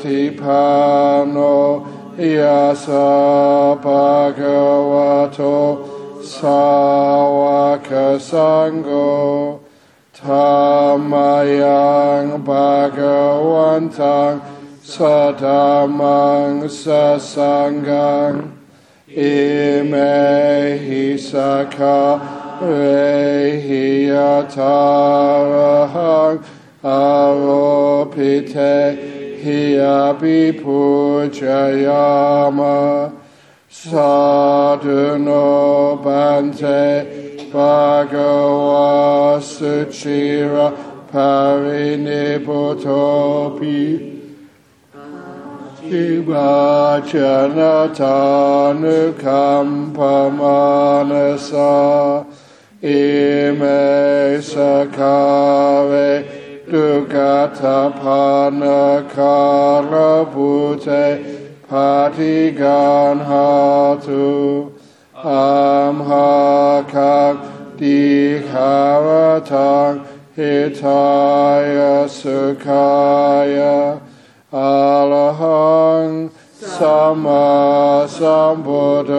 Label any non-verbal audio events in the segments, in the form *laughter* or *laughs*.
Satipano Yasabhagavato Sawakasango Tamayang Bhagavantang Sadamang Sasangang Ime Hisaka Rehiyatarahang Aropite Aropite हि अपि पूजयाम साधुनो पन्थे भगवा सुचिर परिनिपुतोऽपि शिवचनतानुकम्पमानसा इमे सखावे ดุกัตพานาคารบุเจพาธิการหาตุอามหาคักติขาวทังเฮทายสุขายะอาลหังสัมมาสัมพุทโธ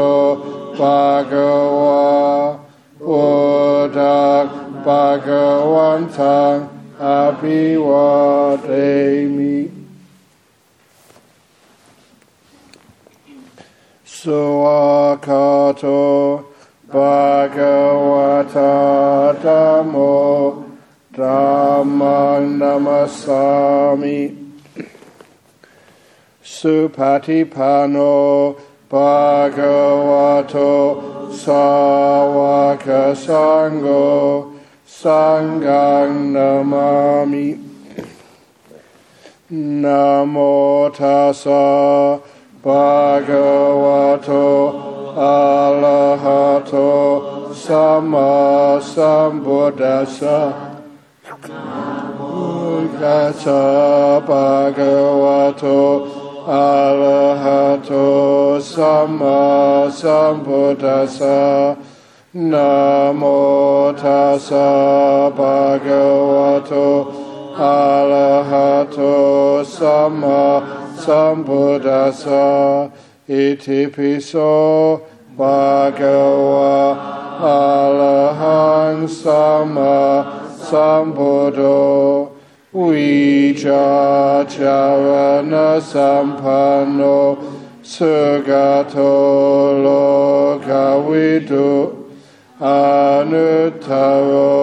ปะกวาอุดักปะกวันทัง अभी वारेमी Suakato Bhagavata Dhammo Dhammang Namasami Supatipano Bhagavato Sawaka Sangho Sangang Namami. Namo Tassa Bhagavato Arahato Sama Sambuddhasa Namo Tassa Bhagavato Arahato Sama Sambuddhasa Namo tassa bhagavato arahato samma sambuddhassa iti piso bhagava arahang samma sambuddho Vija charana sampanno sugato lokavidu anuttaro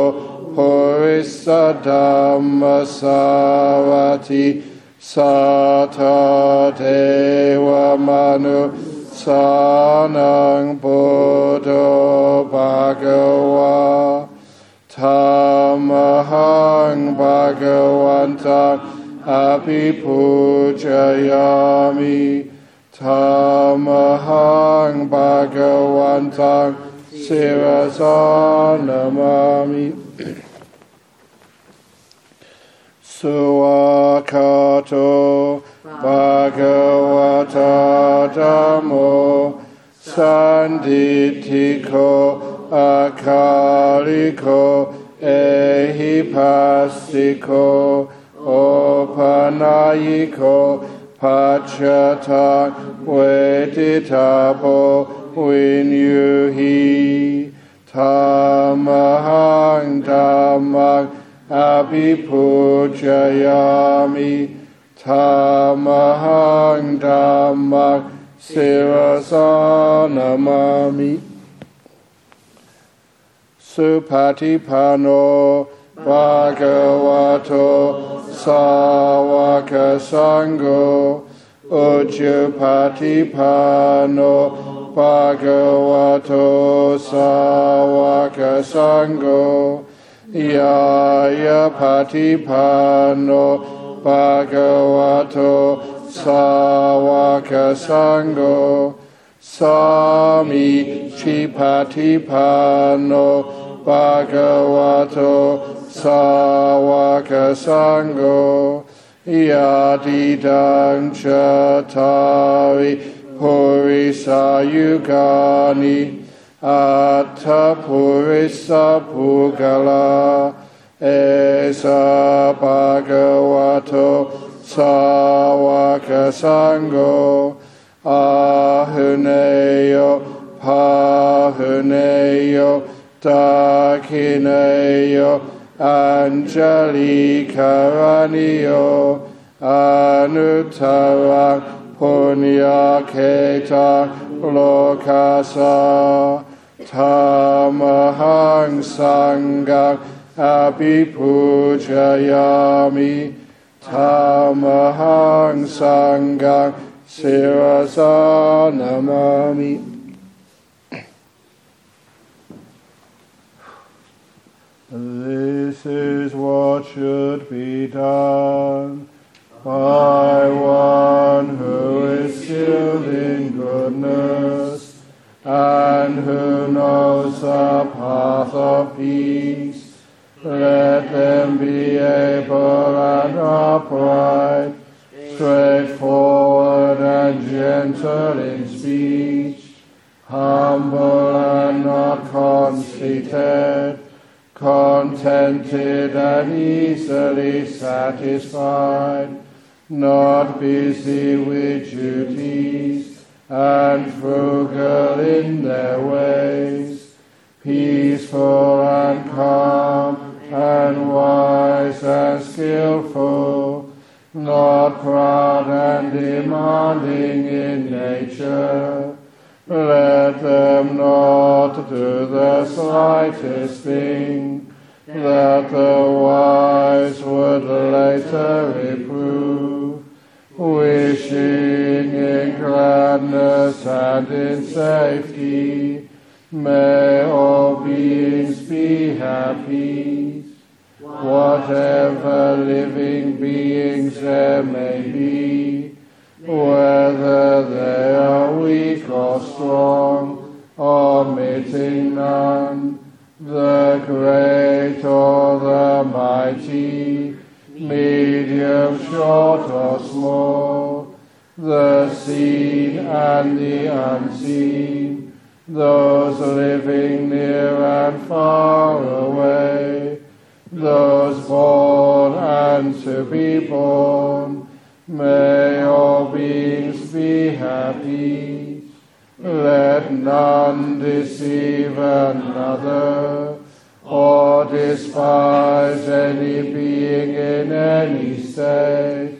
purissa dhamma savati sata deva manu sanang buddho bhagava tamahang bhagavantang api pujayami tamahang bhagavantang Sirasa Namami Suakato Bhagavata Dhammo Sanditiko Akaliko Ehipasiko Opanayiko Pachata Veditabo when you Hi Tamahang Tamang abipujayami Tamahang Tamang Sirasanamami. Supatipano Bhagavato Sawaka Sango Ujjapatipano Bhagavato Savaka Sango Yaya Patipano Bhagavato Savaka Sango Sami chipati Chipatipano Bhagavato Savaka Sango Yadidang Chatavi Tari. Purisa Yugani Atta Purisa Pugala Esa Bhagavato Sawaka Sango Ahuneyo Pahuneyo Dakineyo Anjali Karaniyo Anutara Anuttara Punyaketa Lokasa Tamahang Tamahang Sangha Sirasa Namami This is what should be done by one who is skilled in goodness and who knows the path of peace. Let them be able and upright, straightforward and gentle in speech, humble and not conceited contented and easily satisfied, not busy with duties, and frugal in their ways, peaceful and calm, and wise and skillful, not proud and demanding in nature. Let them not do the slightest thing. That the wise would later reprove, wishing in gladness and in safety, may all beings be happy. Whatever living beings there may be, whether they are weak or strong, omitting none, the great or the mighty, medium, short or small, the seen and the unseen, those living near and far away, those born and to be born, May all beings be happy. Let none deceive another or despise any being in any state.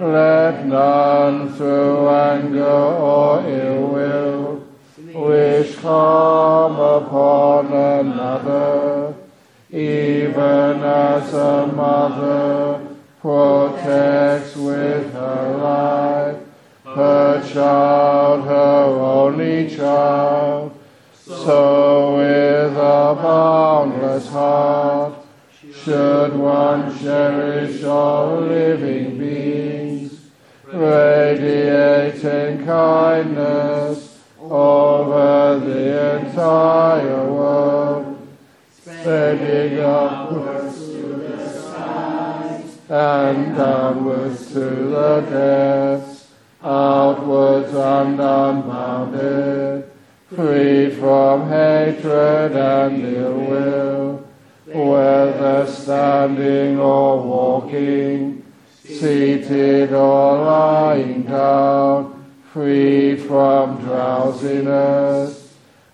Let none through anger or ill will wish harm upon another, even as a mother protects with her life her child, her only child. So with a boundless heart should one cherish all living beings, radiating kindness over the entire world, spreading upwards to the skies and downwards to the depths, outwards and unbounded, freed from hatred and ill will, whether standing or walking, seated or lying down, freed from drowsiness.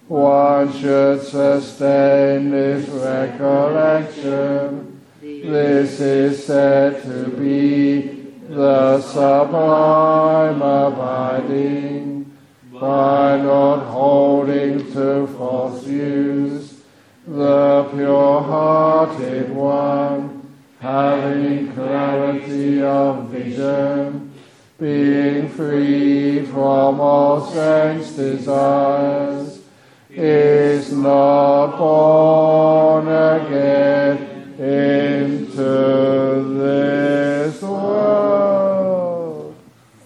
One should sustain this recollection this is said to be the sublime abiding by not holding to false views, the pure-hearted one, having clarity of vision, being free from all sense desires, is not born again into this world.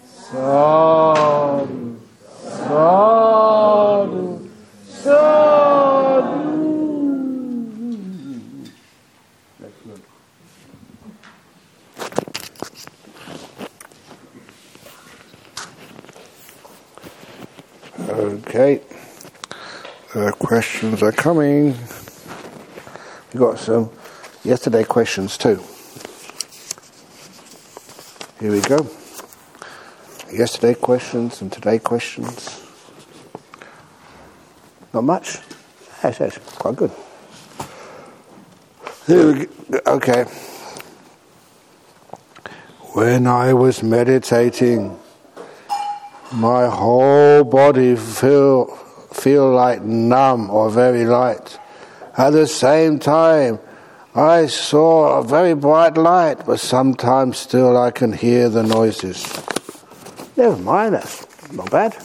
Sadhu, sadhu, sadhu. Okay. The questions are coming. We've got some yesterday questions too. Here we go. Yesterday questions and today questions. Not much? That's, yes, quite good. Okay. When I was meditating, my whole body feel feel like numb or very light. At the same time, I saw a very bright light, but sometimes still I can hear the noises. Never mind, that's not bad.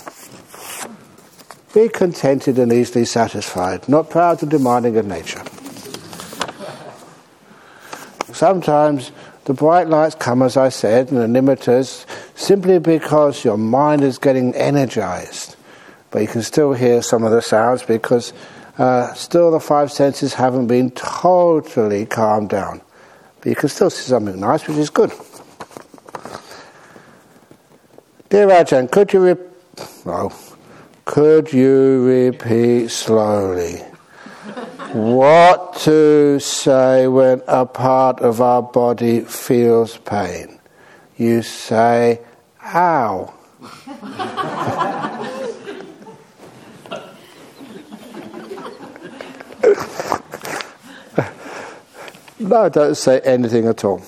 Be contented and easily satisfied, not proud or demanding of nature. Sometimes the bright lights come, as I said, and the nimittas, simply because your mind is getting energized. But you can still hear some of the sounds because uh, still the five senses haven't been totally calmed down. But you can still see something nice, which is good. Dear Ajahn, could you re- oh, could you repeat slowly what to say when a part of our body feels pain? You say, ow. *laughs* no, don't say anything at all.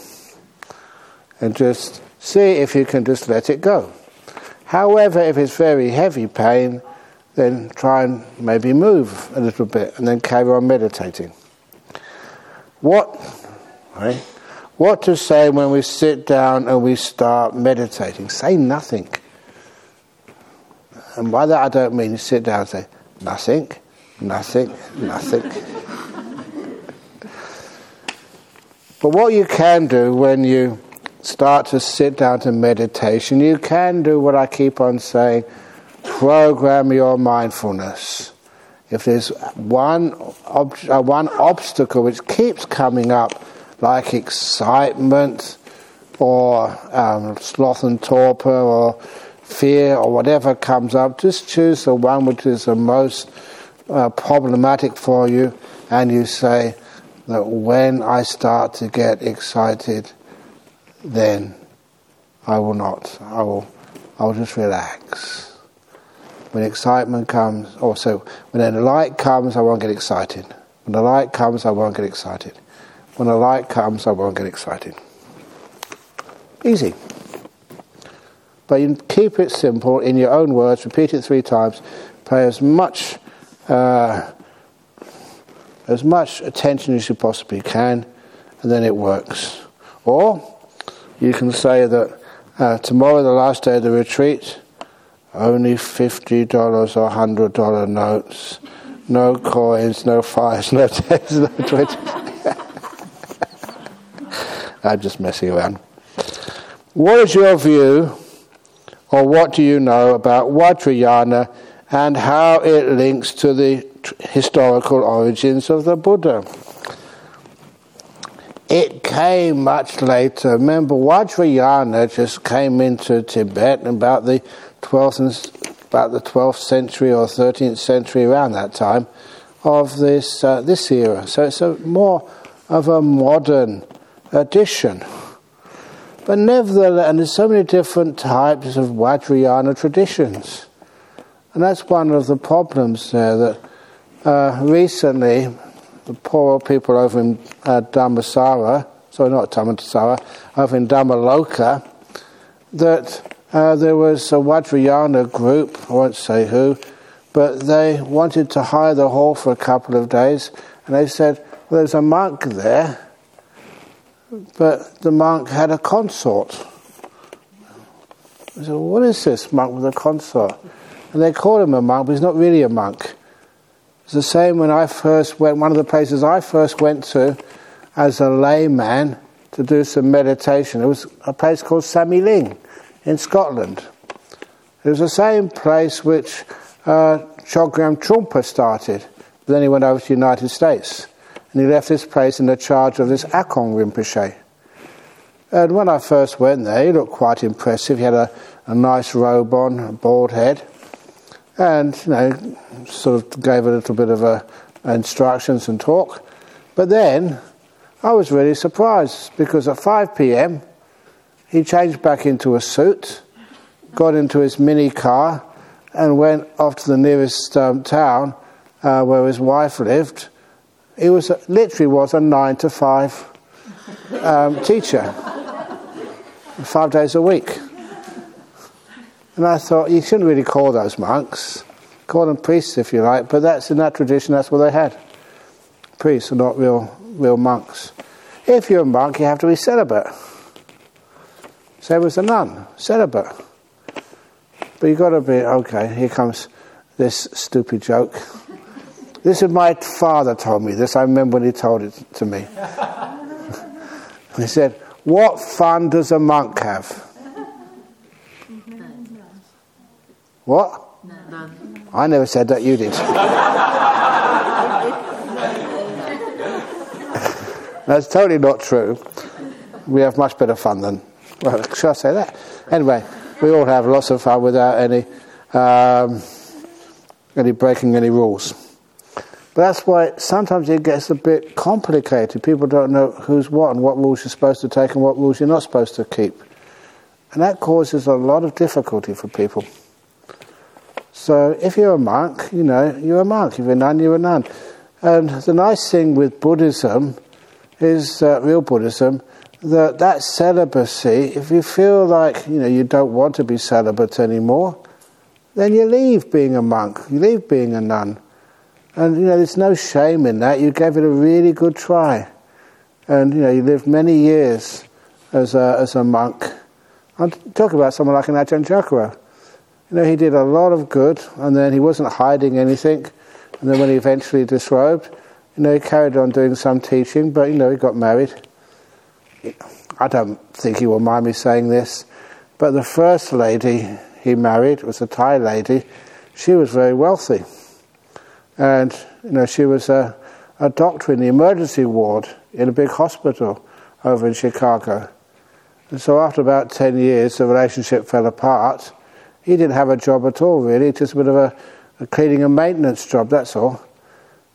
And just see if you can just let it go. However, if it's very heavy pain, then try and maybe move a little bit and then carry on meditating. What, right? What to say when we sit down and we start meditating? Say nothing. And by that I don't mean sit down and say nothing, nothing, nothing. *laughs* but what you can do when you start to sit down to meditation, you can do what I keep on saying program your mindfulness. If there's one, ob- uh, one obstacle which keeps coming up, like excitement or um, sloth and torpor or fear or whatever comes up, just choose the one which is the most uh, problematic for you and you say that when I start to get excited, then I will not. I will, I will just relax. When excitement comes, also when the light comes, I won't get excited. When the light comes, I won't get excited. When the light comes, I won't get excited. Easy. But you keep it simple in your own words, repeat it three times, pay as much uh, as much attention as you possibly can, and then it works. Or you can say that uh, tomorrow, the last day of the retreat, only $50 or $100 notes, no coins, no fives, no tens, no twenties. *laughs* I'm just messing around. What is your view, or what do you know about Vajrayana and how it links to the historical origins of the Buddha? It came much later. Remember, Vajrayana just came into Tibet about the 12th and, about the 12th century or 13th century, around that time, of this uh, this era. So it's a more of a modern addition. But nevertheless, and there's so many different types of Vajrayana traditions. And that's one of the problems there that uh, recently the poor people over in uh, Dhammasara, sorry, not Dhammasara, over in Dhammaloka, that uh, there was a Vajrayana group, I won't say who, but they wanted to hire the hall for a couple of days, and they said, well, there's a monk there, but the monk had a consort. I said, well, what is this monk with a consort? And they called him a monk, but he's not really a monk. It's the same when I first went, one of the places I first went to as a layman to do some meditation. It was a place called Samye Ling in Scotland. It was the same place which uh, Chogyam Trungpa started. But then he went over to the United States and he left this place in the charge of this Akong Rinpoche. And when I first went there, he looked quite impressive. He had a, a nice robe on, a bald head and you know, sort of gave a little bit of a, instructions and talk. But then I was really surprised because at 5 pm he changed back into a suit, got into his mini car, and went off to the nearest um, town uh, where his wife lived. He was literally was a nine to five um, teacher, five days a week. And I thought you shouldn't really call those monks, call them priests if you like, but that's in that tradition. That's what they had. Priests are not real real monks. If you're a monk, you have to be celibate. Same was a nun, celibate. But you've got to be, okay, here comes this stupid joke. This is my father told me this. I remember when he told it to me. *laughs* he said, What fun does a monk have? What? None. I never said that, you did. *laughs* That's totally not true. We have much better fun than, well, shall I say that? Anyway, we all have lots of fun without any, um, any breaking any rules. But that's why sometimes it gets a bit complicated. People don't know who's what and what rules you're supposed to take and what rules you're not supposed to keep. And that causes a lot of difficulty for people. So if you're a monk, you know, you're a monk. If you're a nun, you're a nun. And the nice thing with Buddhism is uh, real Buddhism that that celibacy, if you feel like you know you don't want to be celibate anymore, then you leave being a monk, you leave being a nun, and you know there's no shame in that. You gave it a really good try, and you know you lived many years as a as a monk. I'm talking about someone like an Ajahn Jagaro. You know he did a lot of good, and then he wasn't hiding anything, and then when he eventually disrobed you know, he carried on doing some teaching, but, you know, he got married. I don't think he will mind me saying this, but the first lady he married was a Thai lady. She was very wealthy. And, you know, she was a, a doctor in the emergency ward in a big hospital over in Chicago. And so after about 10 years, the relationship fell apart. He didn't have a job at all, really, just a bit of a, a cleaning and maintenance job, that's all.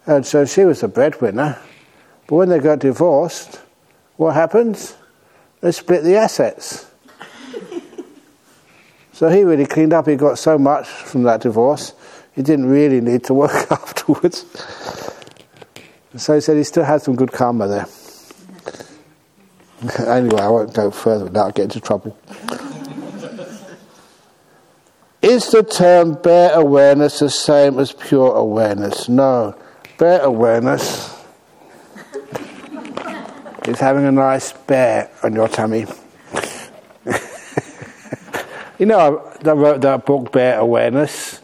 And so she was the breadwinner. But when they got divorced, what happens? They split the assets. *laughs* so he really cleaned up. He got so much from that divorce, he didn't really need to work *laughs* afterwards. So he said he still had some good karma there. *laughs* anyway, I won't go further without getting into trouble. Is the term bare awareness the same as pure awareness? No Bare awareness is having a nice bear on your tummy. *laughs* you know, I wrote that book, Bear Awareness,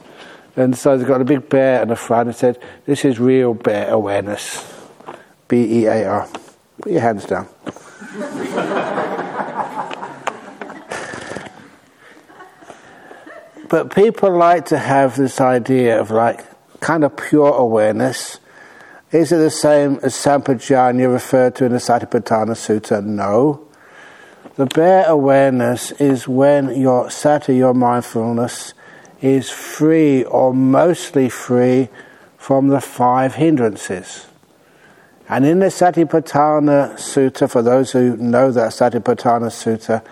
and so they've got a big bear on the front and said, This is real bear awareness. B E A R. Put your hands down. *laughs* but people like to have this idea of like kind of pure awareness is it the same as Sampajanya referred to in the Satipatthana Sutta? No. The bare awareness is when your sati, your mindfulness, is free or mostly free from the five hindrances. And in the Satipatthana Sutta, for those who know that Satipatthana Sutta,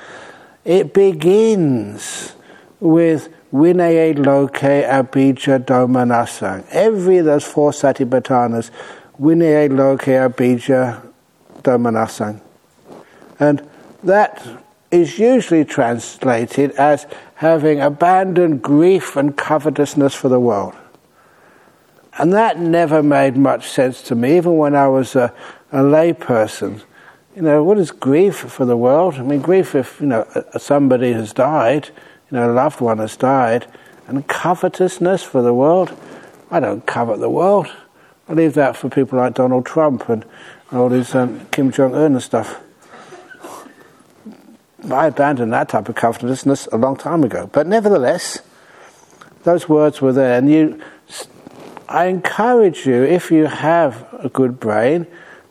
it begins with Vinaya Loke Abhija Domanasang. Every of those four Satipatthanas, Vinaya Loke Abhija Domanasang. And that is usually translated as having abandoned grief and covetousness for the world. And that never made much sense to me, even when I was a, a lay person. You know, what is grief for the world? I mean, grief if, you know, somebody has died, you know, a loved one has died, and covetousness for the world. I don't covet the world. I leave that for people like Donald Trump and all these um, Kim Jong Un and stuff. I abandoned that type of covetousness a long time ago. But nevertheless, those words were there, and you. I encourage you, if you have a good brain,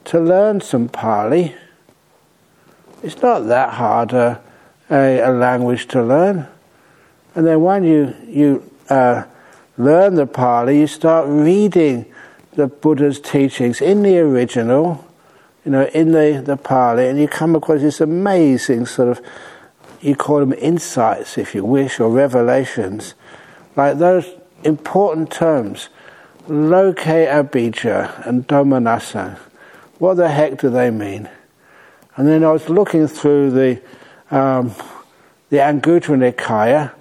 to learn some Pali. It's not that hard a, a, a language to learn. And then when you, you uh, learn the Pali, you start reading the Buddha's teachings in the original, you know, in the, the Pali, and you come across this amazing sort of, you call them insights, if you wish, or revelations, like those important terms, loke abhijja and domanassa. What the heck do they mean? And then I was looking through the um, the Anguttara Nikaya,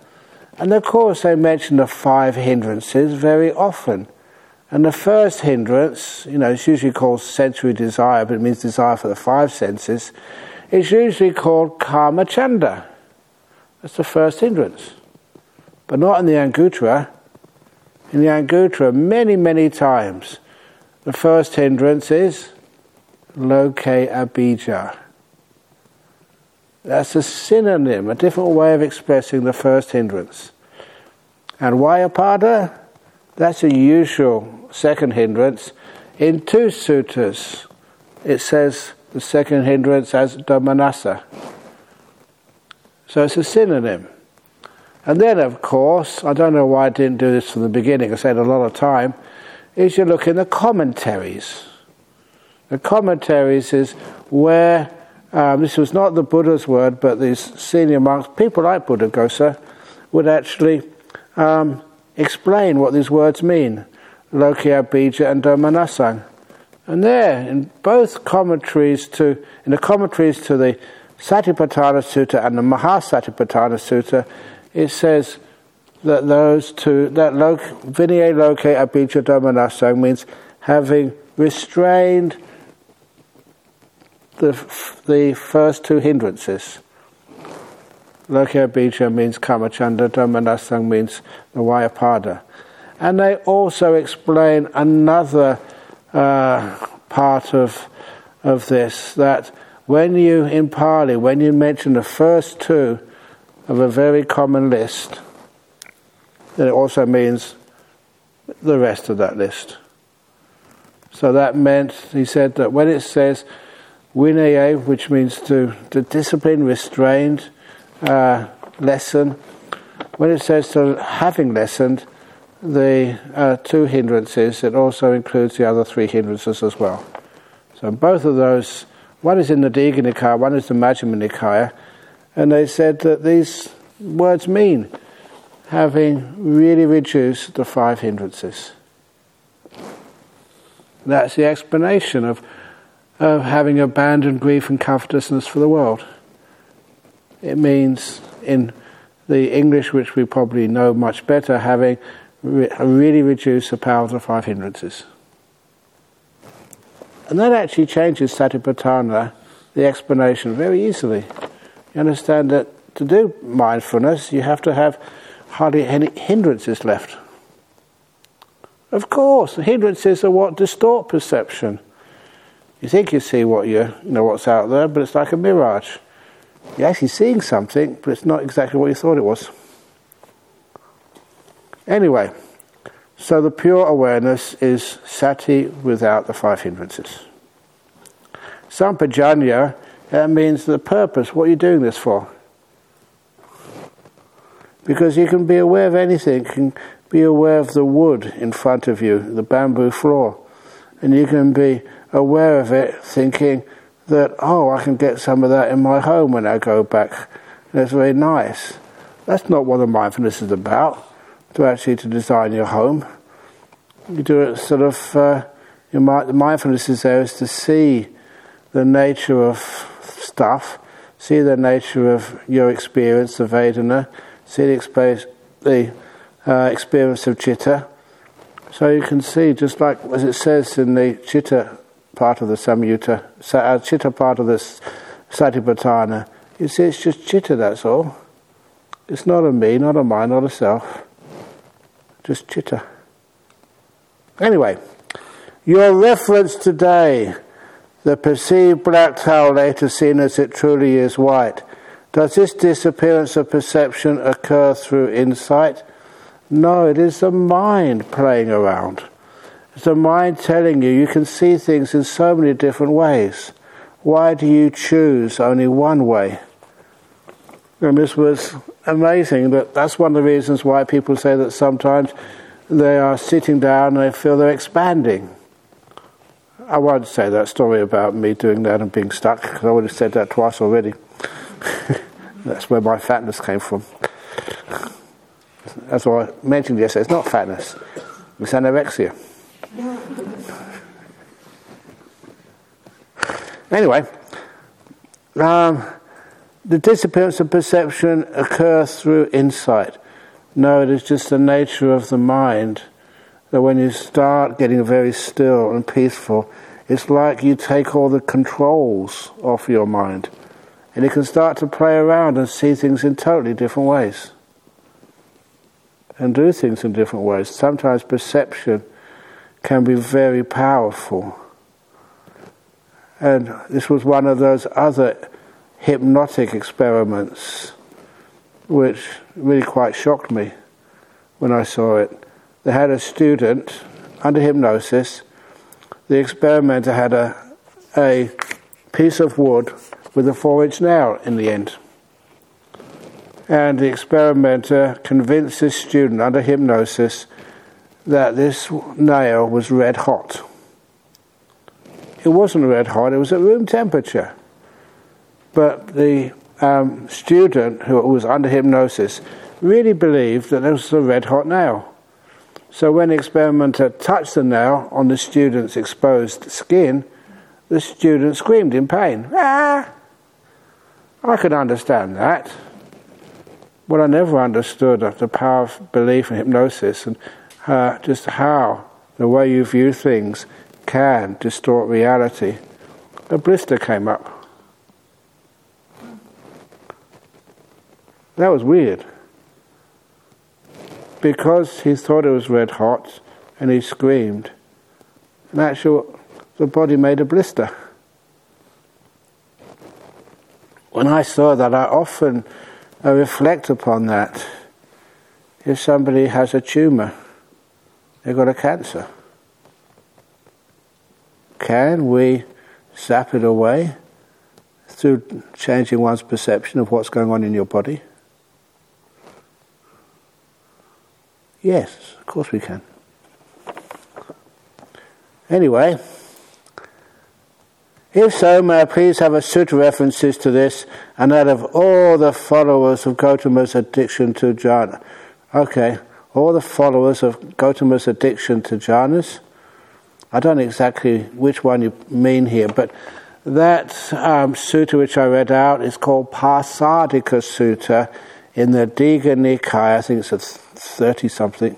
and of course they mention the five hindrances very often. And the first hindrance, you know, it's usually called sensory desire, but it means desire for the five senses, is usually called kama chanda. That's the first hindrance. But not in the Anguttara. In the Anguttara, many, many times, the first hindrance is loke abhijja. That's a synonym, a different way of expressing the first hindrance. And Vyapada, that's a usual second hindrance. In two sutras, it says the second hindrance as domanassa. So it's a synonym. And then, of course, I don't know why I didn't do this from the beginning, I said a lot of time, is you look in the commentaries. The commentaries is where, um, this was not the Buddha's word, but these senior monks, people like Buddhaghosa, would actually um, explain what these words mean. Lokia Bija and Domanasang. And there, in both commentaries to, in the commentaries to the Satipatthana Sutta and the Mahasatipatthana Sutta, it says that those two, that lok, Vinaya Loke Abhijja Domanasang means having restrained the, the first two hindrances. Lokya Bija means Kamachanda, Domanasang means the Vyapada. And they also explain another uh, part of, of this that when you, in Pali, when you mention the first two of a very common list, then it also means the rest of that list. So that meant, he said that when it says Vinaya, which means to, to discipline, restrained, uh, lesson, when it says to having lessened, the uh, two hindrances, it also includes the other three hindrances as well. So both of those, one is in the Digha Nikaya, one is the Majjhima Nikaya, and they said that these words mean having really reduced the five hindrances. That's the explanation of, of having abandoned grief and covetousness for the world. It means, in the English which we probably know much better, having really reduced the power of the five hindrances. And that actually changes Satipatthana, the explanation, very easily. You understand that to do mindfulness, you have to have hardly any hindrances left. Of course, the hindrances are what distort perception. You think you see what you, you know what's out there, but it's like a mirage. You're actually seeing something, but it's not exactly what you thought it was. Anyway, so the pure awareness is sati without the five hindrances. Sampajanya, that means the purpose, what are you doing this for? Because you can be aware of anything, you can be aware of the wood in front of you, the bamboo floor, and you can be aware of it thinking that, oh, I can get some of that in my home when I go back. That's very nice. That's not what the mindfulness is about to actually to design your home. You do it sort of. Uh, your mind, the mindfulness is there is to see the nature of stuff, see the nature of your experience, of Vedana, see the, experience, the uh, experience of chitta. So you can see, just like as it says in the chitta part of the Samyutta, uh, chitta part of this Satipatthana, you see it's just chitta, that's all. It's not a me, not a mind, not a self just chitta. Anyway, your reference today, the perceived black towel later seen as it truly is white, does this disappearance of perception occur through insight? No, it is the mind playing around. The mind telling you you can see things in so many different ways. Why do you choose only one way? And this was amazing. That that's one of the reasons why people say that sometimes they are sitting down and they feel they're expanding. I won't say that story about me doing that and being stuck because I would have said that twice already. *laughs* That's where my fatness came from. That's As I mentioned yesterday, it's not fatness, it's anorexia. *laughs* anyway, um, the disappearance of perception occurs through insight. No, it is just the nature of the mind that when you start getting very still and peaceful, it's like you take all the controls off your mind and you can start to play around and see things in totally different ways and do things in different ways. Sometimes perception can be very powerful. And this was one of those other hypnotic experiments which really quite shocked me when I saw it. They had a student under hypnosis. The experimenter had a, a piece of wood with a four inch nail in the end. And the experimenter convinced this student under hypnosis that this nail was red hot. It wasn't red hot, it was at room temperature. But the um, student who was under hypnosis really believed that it was a red hot nail. So when the experimenter touched the nail on the student's exposed skin, the student screamed in pain. Ah! I could understand that. What I never understood the power of belief and hypnosis and uh, just how the way you view things can distort reality. A blister came up. That was weird. Because he thought it was red hot and he screamed, in actual, the body made a blister. When I saw that, I often I reflect upon that. If somebody has a tumor, they've got a cancer. Can we zap it away through changing one's perception of what's going on in your body? Yes, of course we can. Anyway, if so, may I please have a suit of references to this and that of all the followers of Gautama's addiction to jhana. Okay, all the followers of Gautama's addiction to jhanas. I don't know exactly which one you mean here, but that um, sutta which I read out is called Pasadika Sutta in the Digha Nikaya. I think it's a 30 something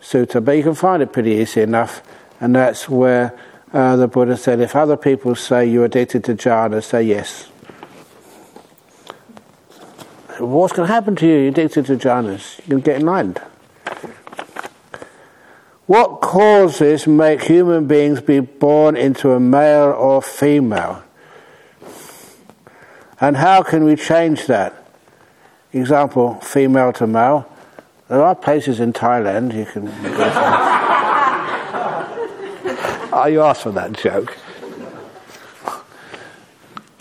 sutta, but you can find it pretty easy enough, and that's where uh, the Buddha said, if other people say you're addicted to jhana, say yes. What's going to happen to you? You're addicted to jhanas. You'll get enlightened. What causes make human beings be born into a male or female? And how can we change that? Example, female to male. There are places in Thailand you can go *laughs* oh, you asked for that joke.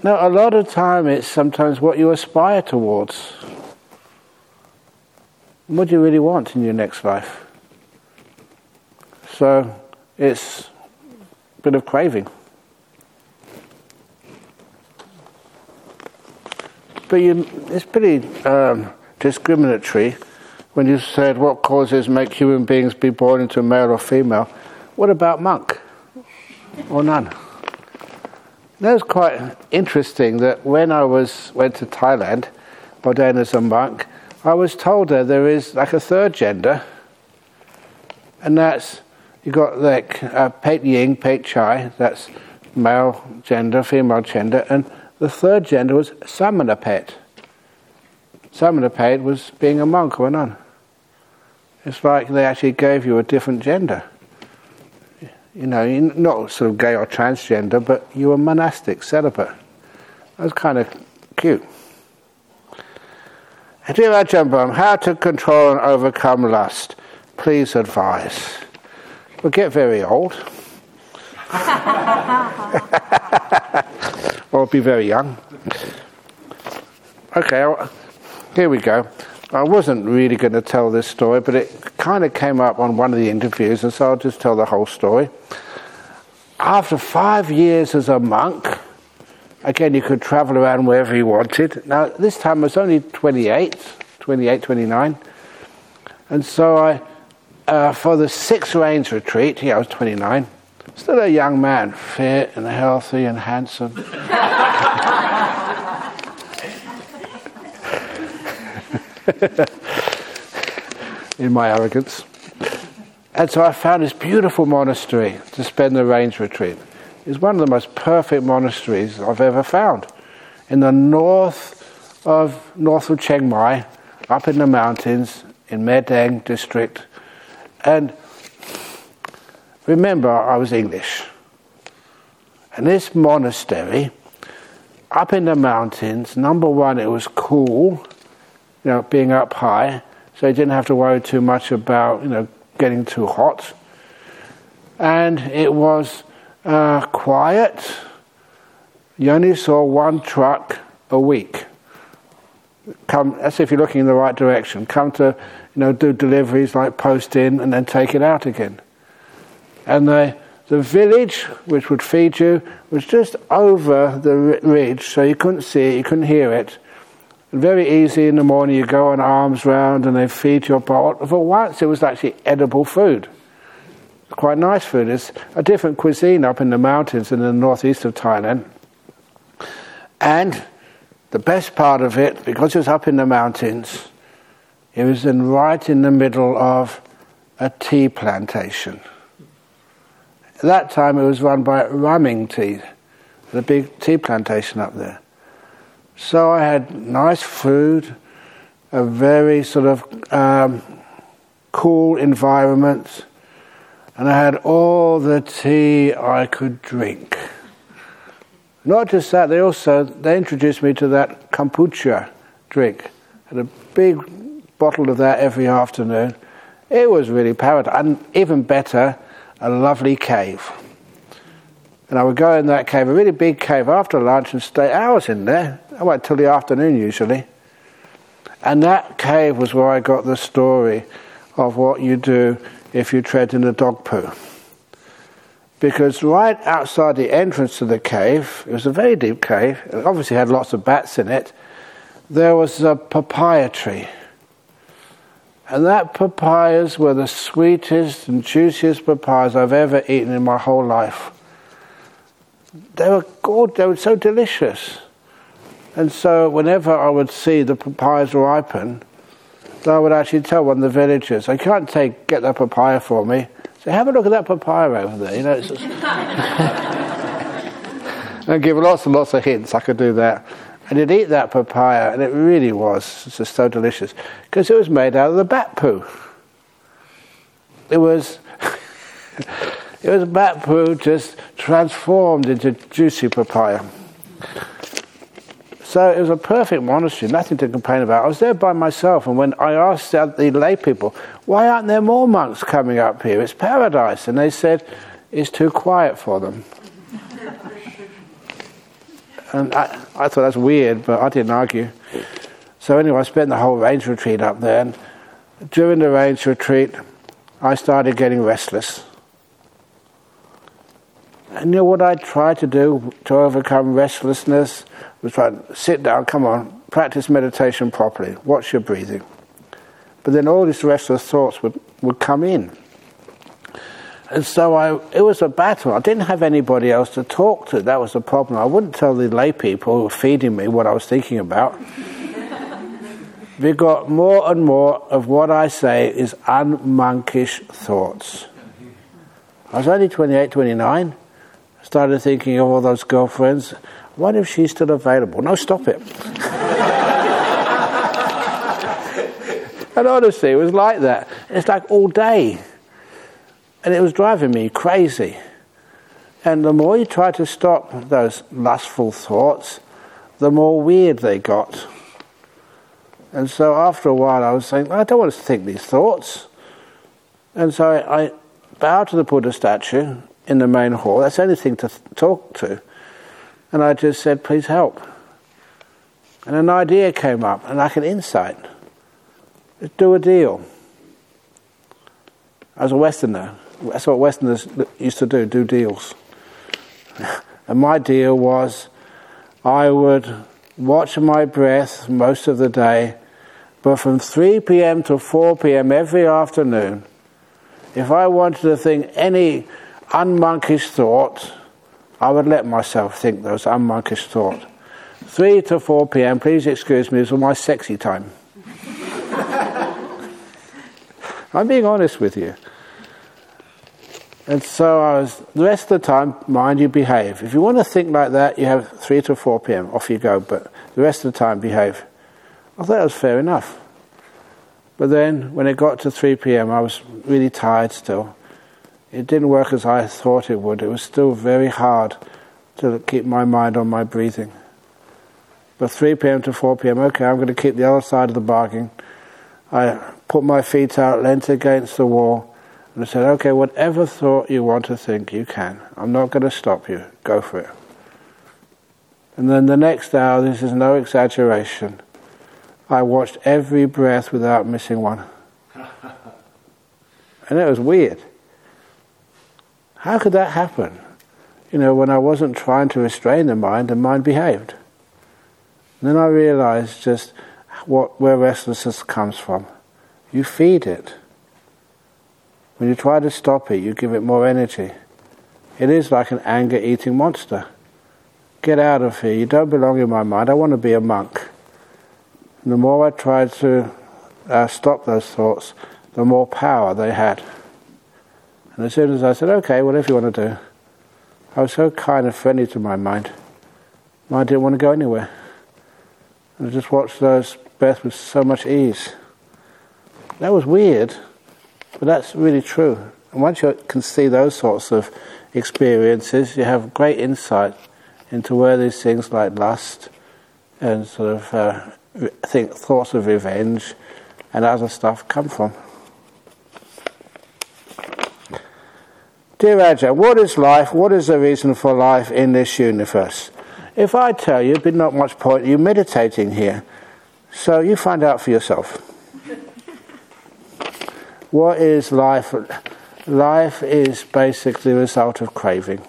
Now, a lot of time it's sometimes what you aspire towards. What do you really want in your next life? So, it's a bit of craving. But you, it's pretty um, discriminatory when you said what causes make human beings be born into male or female. What about monk or nun? That was quite interesting that when I was went to Thailand, ordained as a monk, I was told that there is like a third gender, and that's you got like uh, Ying, Pet Chai, that's male gender, female gender, and the third gender was Samanapet. Samanapet was being a monk or a nun. It's like they actually gave you a different gender. You know, not sort of gay or transgender, but you were monastic, celibate. That was kind of cute. Dear Ajahn how to control and overcome lust? Please advise. We'll get very old. *laughs* or be very young. Okay, here we go. I wasn't really going to tell this story, but it kind of came up on one of the interviews, and so I'll just tell the whole story. after five years as a monk, again, you could travel around wherever you wanted. Now, this time I was only 28, 28, 29. And so I, uh, for the six Rains retreat, yeah, I was 29, still a young man, fit and healthy and handsome. *laughs* In my arrogance. And so I found this beautiful monastery to spend the rains retreat. It's one of the most perfect monasteries I've ever found. In the north of north of Chiang Mai, up in the mountains in Mae district. And remember, I was English. And this monastery, up in the mountains, number one, it was cool, you know, being up high, so you didn't have to worry too much about, you know, getting too hot. And it was uh, quiet. You only saw one truck a week. Come, that's if you're looking in the right direction. Come to, you know, do deliveries like post in and then take it out again. And the the village which would feed you was just over the ridge, so you couldn't see it, you couldn't hear it. Very easy in the morning, you go on alms round and they feed you. But for once, it was actually edible food. Quite nice food. It's a different cuisine up in the mountains in the northeast of Thailand. And the best part of it, because it was up in the mountains, it was in right in the middle of a tea plantation. At that time, it was run by Raming Tea, the big tea plantation up there. So I had nice food, a very sort of um, cool environment, and I had all the tea I could drink. Not just that, they also they introduced me to that kombucha drink. I had a big bottle of that every afternoon. It was really paradise, and even better, a lovely cave. And I would go in that cave, a really big cave, after lunch and stay hours in there. I went till the afternoon usually. And that cave was where I got the story of what you do if you tread in a dog poo. Because right outside the entrance to the cave, it was a very deep cave, it obviously had lots of bats in it, there was a papaya tree. And that papayas were the sweetest and juiciest papayas I've ever eaten in my whole life. They were good, they were so delicious. And so whenever I would see the papayas ripen, I would actually tell one of the villagers, I can't take get that papaya for me. Say, have a look at that papaya over there. You know, it's just *laughs* and give lots and lots of hints. I could do that. And he'd eat that papaya, and it really was just so delicious because it was made out of the bat poo. It was, *laughs* it was bat poo just transformed into juicy papaya. So it was a perfect monastery, nothing to complain about. I was there by myself, and when I asked the lay people, why aren't there more monks coming up here? It's paradise. And they said, it's too quiet for them. *laughs* And I, I thought that's weird, but I didn't argue. So anyway, I spent the whole rains retreat up there. And during the rains retreat, I started getting restless. And you know what I tried to do to overcome restlessness was try to sit down, come on, practice meditation properly, watch your breathing. But then all these restless thoughts would, would come in. And so I, it was a battle. I didn't have anybody else to talk to. That was the problem. I wouldn't tell the lay people who were feeding me what I was thinking about. *laughs* we got more and more of what I say is unmonkish thoughts. I was only 28, 29. Started thinking of all those girlfriends. What if she's still available? No, stop it. *laughs* and honestly, it was like that. It's like all day. And it was driving me crazy. And the more you try to stop those lustful thoughts, the more weird they got. And so after a while, I was saying, I don't want to think these thoughts. And so I bowed to the Buddha statue in the main hall. That's the only thing to th- talk to. And I just said, please help. And an idea came up, and like an insight. Let's do a deal. I was a Westerner. That's what Westerners used to do, do deals. *laughs* And my deal was I would watch my breath most of the day, but from 3 p.m. to 4 p.m. every afternoon, if I wanted to think any unmonkish thought, I would let myself think those unmonkish thoughts. 3 to 4 p.m., please excuse me, this is my sexy time. *laughs* I'm being honest with you. And so I was, the rest of the time, mind you, behave. If you want to think like that, you have 3 to 4 p.m., off you go, but the rest of the time, behave. I thought that was fair enough. But then, when it got to 3 p.m., I was really tired still. It didn't work as I thought it would. It was still very hard to keep my mind on my breathing. But 3 p.m. to 4 p.m., okay, I'm going to keep the other side of the bargain. I put my feet out, leant against the wall, and I said, okay, whatever thought you want to think, you can. I'm not going to stop you. Go for it. And then the next hour, this is no exaggeration, I watched every breath without missing one. *laughs* and it was weird. How could that happen? You know, when I wasn't trying to restrain the mind, the mind behaved. And then I realized just what where restlessness comes from. You feed it. When you try to stop it, you give it more energy. It is like an anger eating monster. Get out of here. You don't belong in my mind. I want to be a monk. And the more I tried to uh, stop those thoughts, the more power they had. And as soon as I said, okay, whatever you want to do, I was so kind and friendly to my mind. Mine didn't want to go anywhere. And I just watched those breaths with so much ease. That was weird, but that's really true. And once you can see those sorts of experiences, you have great insight into where these things like lust and sort of uh, think thoughts of revenge and other stuff come from. Dear Ajahn, what is life? What is the reason for life in this universe? If I tell you, there'd be not much point you meditating here. So you find out for yourself. *laughs* What is life? Life is basically the result of craving.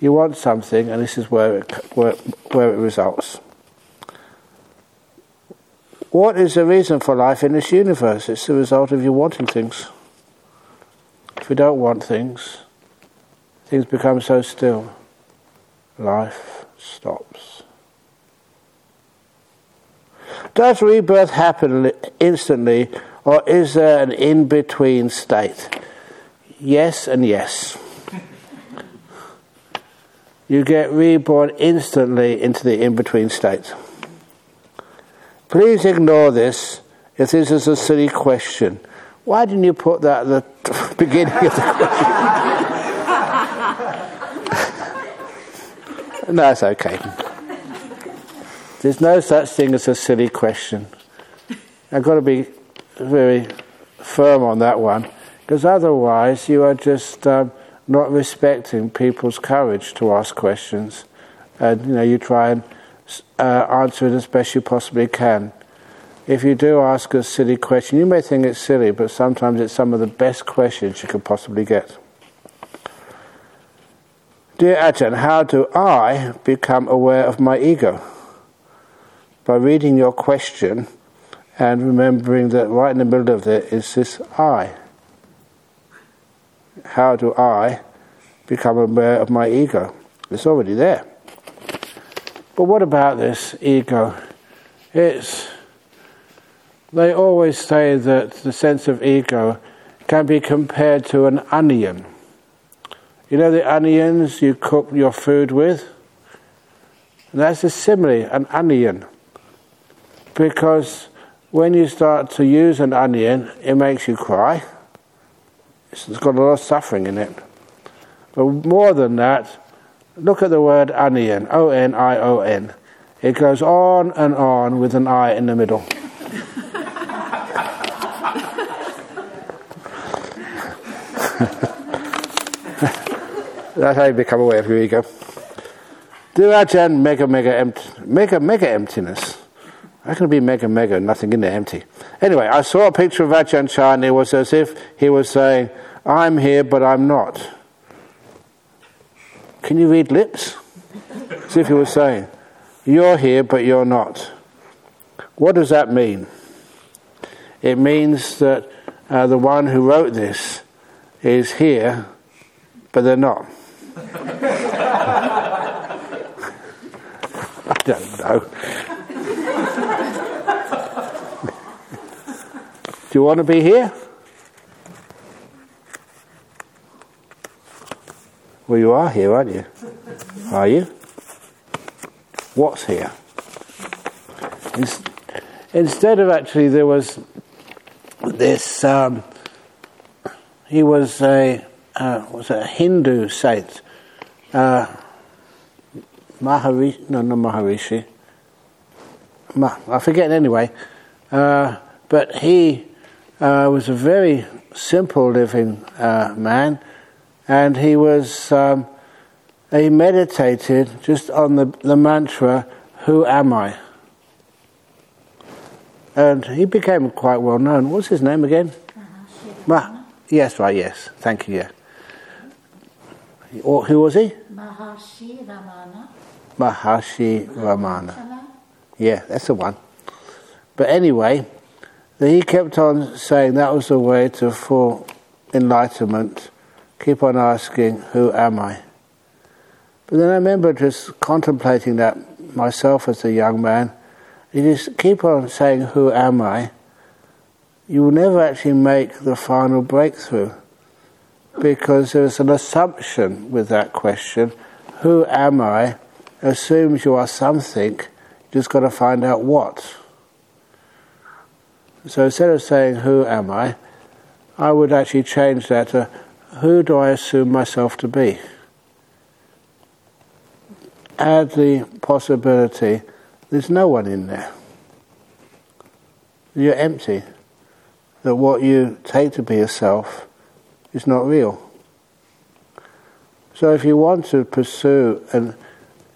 You want something, and this is where it, where, where it results. What is the reason for life in this universe? It's the result of you wanting things. If we don't want things, things become so still. Life stops. Does rebirth happen instantly or is there an in between state? Yes and yes. You get reborn instantly into the in between state. Please ignore this if this is a silly question. Why didn't you put that at the beginning of the question? no, it's okay. There's no such thing as a silly question. I've got to be very firm on that one, because otherwise you are just um, not respecting people's courage to ask questions, and you know you try and uh, answer it as best you possibly can. If you do ask a silly question, you may think it's silly, but sometimes it's some of the best questions you could possibly get. Dear Ajahn, how do I become aware of my ego? By reading your question and remembering that right in the middle of it is this I. How do I become aware of my ego? It's already there. But what about this ego? It's they always say that the sense of ego can be compared to an onion. You know the onions you cook your food with? And that's a simile, an onion. Because when you start to use an onion, it makes you cry. It's got a lot of suffering in it. But more than that, look at the word onion, O N I O N. It goes on and on with an I in the middle. *laughs* That's how you become aware of your ego. Do Ajahn mega mega empty, mega mega emptiness. How can it be mega, mega, nothing in there, empty? Anyway, I saw a picture of Ajahn Chah and it was as if he was saying, I'm here, but I'm not. Can you read lips? As if he was saying, You're here, but you're not. What does that mean? It means that uh, the one who wrote this is here, but they're not. I *laughs* don't know. Do you want to be here? Well, you are here, aren't you? Are you? What's here? Instead of actually, there was this. Um, he was a uh, was a Hindu saint. Uh, Maharishi, no, not Maharishi. Ma, I forget anyway. Uh, but he uh, was a very simple living uh, man, and he was um, he meditated just on the, the mantra, "Who am I?" And he became quite well known. What's his name again? Ma- yes, right. Yes, thank you. Yeah. Who was he? Maharshi Ramana. Maharshi Ramana. Yeah, that's the one. But anyway, he kept on saying that was the way to full enlightenment. Keep on asking, Who am I? But then I remember just contemplating that myself as a young man. You just keep on saying, Who am I? You will never actually make the final breakthrough because there's an assumption with that question. Who am I? Assumes you are something, just got to find out what. So instead of saying, Who am I? I would actually change that to, Who do I assume myself to be? Add the possibility there's no one in there. You're empty. That what you take to be yourself is not real. So if you want to pursue an,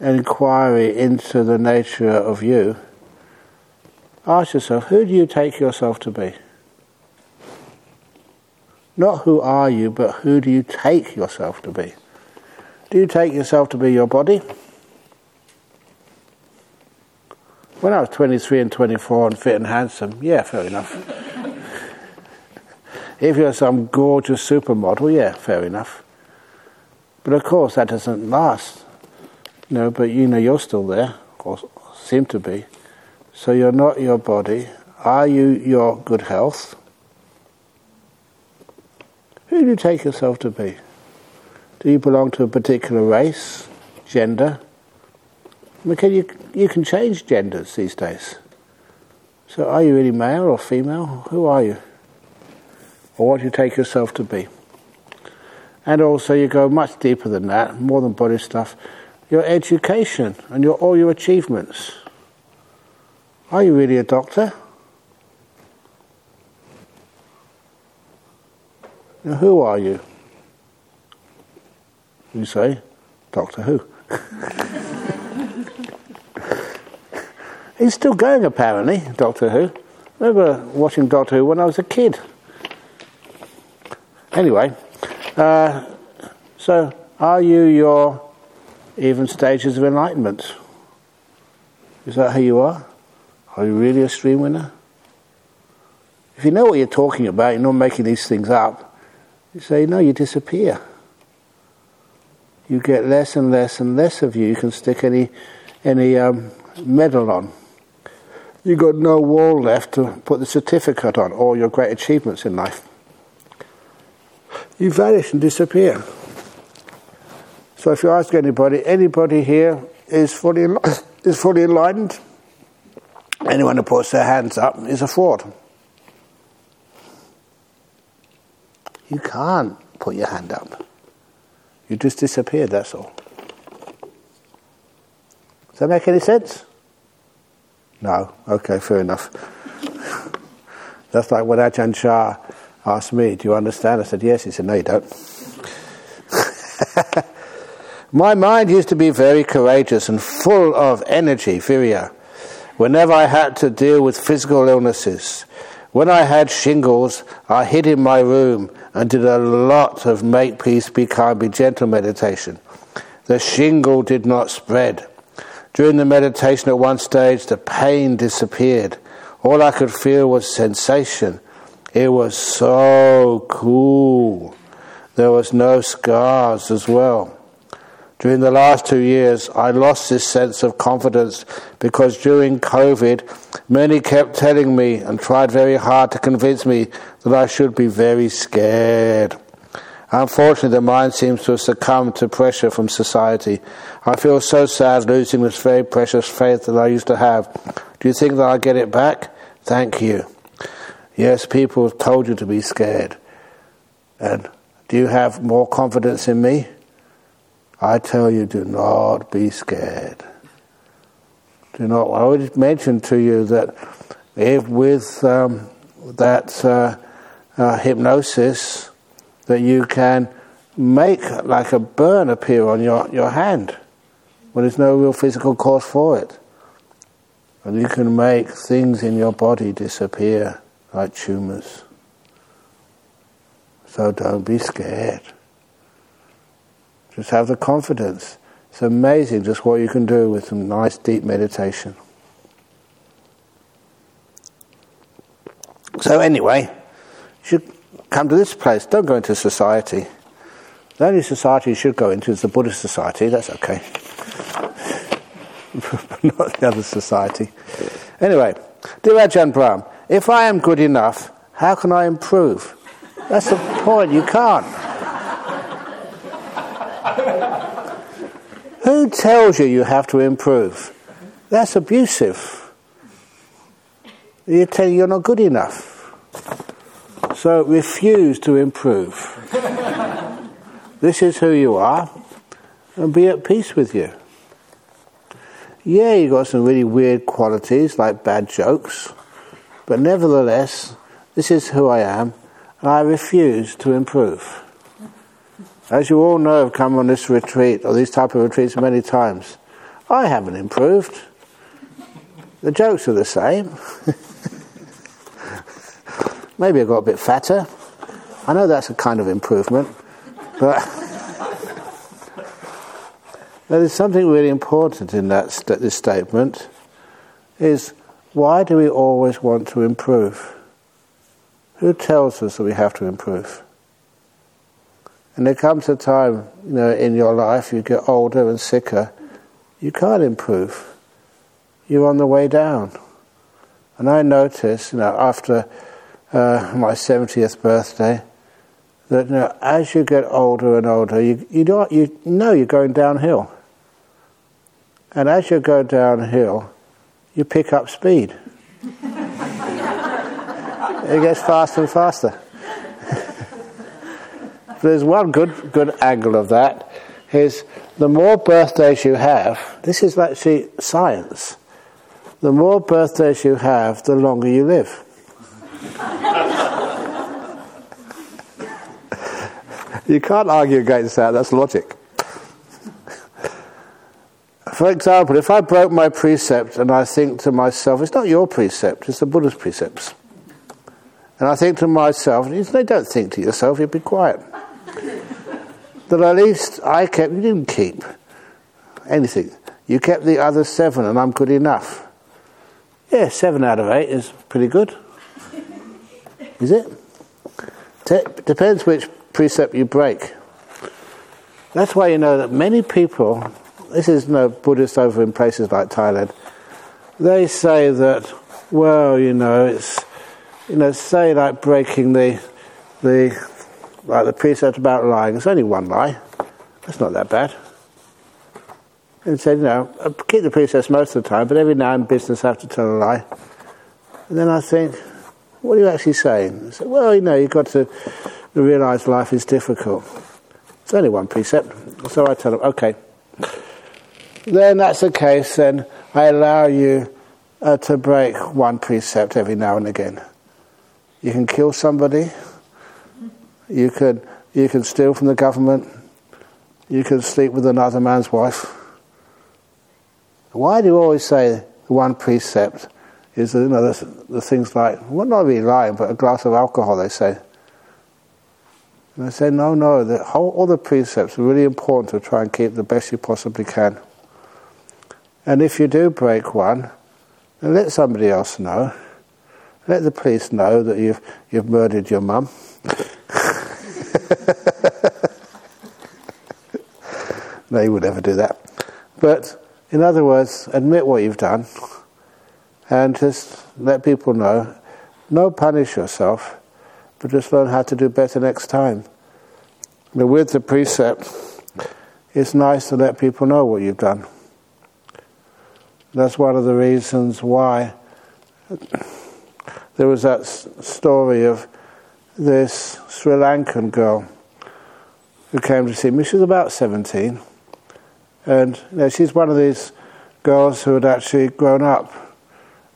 inquiry into the nature of you, ask yourself, who do you take yourself to be? Not who are you, but who do you take yourself to be? Do you take yourself to be your body? When I was 23 and 24 and fit and handsome, yeah, fair enough. If you're some gorgeous supermodel, yeah, fair enough. But of course, that doesn't last. Know, but you know you're still there, or seem to be. So you're not your body. Are you your good health? Who do you take yourself to be? Do you belong to a particular race, gender? Because you, you can change genders these days. So are you really male or female? Who are you? Or what you take yourself to be? And also you go much deeper than that, more than body stuff, your education and your, all your achievements. Are you really a doctor? Now, who are you? You say, Doctor Who. *laughs* He's still going, apparently, Doctor Who. I remember watching Doctor Who when I was a kid. Anyway, uh, so are you your even stages of enlightenment? Is that who you are? Are you really a stream winner? If you know what you're talking about, you're not making these things up, you say, no, you disappear. You get less and less and less of you. You can stick any, any um, medal on you've got no wall left to put the certificate on all your great achievements in life. You vanish and disappear. So if you ask anybody, anybody here is fully *coughs* is fully enlightened. Anyone who puts their hands up is a fraud. You can't put your hand up. You just disappeared, that's all. Does that make any sense? No. Okay, fair enough. *laughs* That's like when Ajahn Chah asked me, Do you understand? I said, Yes. He said, No, you don't. *laughs* My mind used to be very courageous and full of energy, virya, whenever I had to deal with physical illnesses. When I had shingles, I hid in my room and did a lot of make peace, be kind, be gentle meditation. The shingle did not spread. During the meditation at one stage, the pain disappeared. All I could feel was sensation. It was so cool. There was no scars as well. During the last two years, I lost this sense of confidence because during COVID, many kept telling me and tried very hard to convince me that I should be very scared. Unfortunately, the mind seems to have succumbed to pressure from society. I feel so sad losing this very precious faith that I used to have. Do you think that I'll get it back? Thank you. Yes, people have told you to be scared. And do you have more confidence in me? I tell you, do not be scared. Do not. I already mentioned to you that if with um, that uh, uh, hypnosis, that you can make like a burn appear on your, your hand when there's no real physical cause for it. And you can make things in your body disappear like tumors. So don't be scared. Just have the confidence. It's amazing just what you can do with some nice deep meditation. So, anyway, you should come to this place. Don't go into society. The only society you should go into is the Buddhist society. That's okay. *laughs* but not the other society. Anyway, dear Ajahn Brahm, if I am good enough, how can I improve? That's the point. You can't. Who tells you you have to improve? That's abusive. You tell you're not good enough. So refuse to improve. this is who you are, and be at peace with you. Yeah, you've got some really weird qualities like bad jokes, but nevertheless, this is who I am, and I refuse to improve. As you all know, I've come on this retreat, or these type of retreats many times. I haven't improved. The jokes are the same. *laughs* Maybe I got a bit fatter. I know that's a kind of improvement, but *laughs* there is something really important in that st- this statement. Is why do we always want to improve? Who tells us that we have to improve? And there comes a time, you know, in your life you get older and sicker, you can't improve. You're on the way down. And I notice, you know, after uh, my 70th birthday, that you know, as you get older and older, you, you, know, you know you're going downhill. And as you go downhill, you pick up speed. it gets faster and faster *laughs* there's one good good angle of that is the more birthdays you have, this is actually science. The more birthdays you have, the longer you live. *laughs* you can't argue against that, that's logic. For example, if I broke my precept and I think to myself, it's not your precept, it's the Buddha's precepts. And I think to myself, they don't think to yourself, you'd be quiet *laughs* that at least I kept, you didn't keep anything. You kept the other seven, and I'm good enough. Yeah, seven out of eight is pretty good. *laughs* Is it? depends which precept you break. That's why you know that many people, this is no Buddhist over in places like Thailand, they say that, well, you know, it's, you know, say like breaking the, the like the precept about lying, it's only one lie. That's not that bad. And said, you know, I keep the precepts most of the time, but every now and business I have to tell a lie. And then I think, what are you actually saying? I said, well, you know, you've got to realise life is difficult. It's only one precept. So I tell them, okay. Then that's the case, then I allow you uh, to break one precept every now and again. You can kill somebody, you can, you can steal from the government. You can sleep with another man's wife. Why do you always say one precept is you know, the, the things like, well, not really lying, but a glass of alcohol, they say. And I say, no, no, the whole, all the precepts are really important to try and keep the best you possibly can. And if you do break one, then let somebody else know. Let the police know that you've, you've murdered your mum. *laughs* no, you would never do that. But in other words, admit what you've done and just let people know. No punish yourself, but just learn how to do better next time. But with the precept, it's nice to let people know what you've done. That's one of the reasons why there was that story of this Sri Lankan girl who came to see me. She was about 17. And you know, she's one of these girls who had actually grown up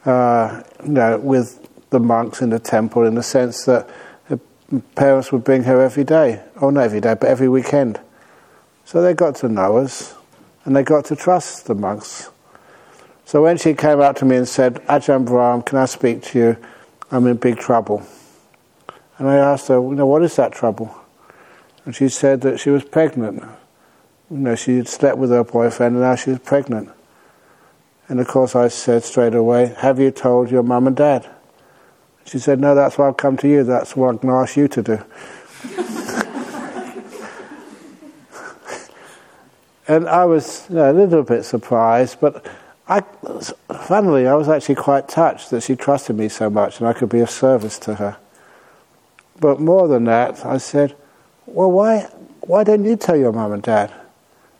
uh, you know, with the monks in the temple in the sense that her parents would bring her every day. Oh, not every day, but every weekend. So they got to know us and they got to trust the monks. So when she came up to me and said, Ajahn Brahm, can I speak to you? I'm in big trouble. And I asked her, you know, what is that trouble? And she said that she was pregnant. You know, she had slept with her boyfriend and now she was pregnant. And of course I said straight away, have you told your mum and dad? She said, no, that's why I've come to you. That's what I'm going to ask you to do. *laughs* and I was you know, a little bit surprised, but I, funnily, I was actually quite touched that she trusted me so much and I could be of service to her. But more than that, I said, well, why, why don't you tell your mum and dad?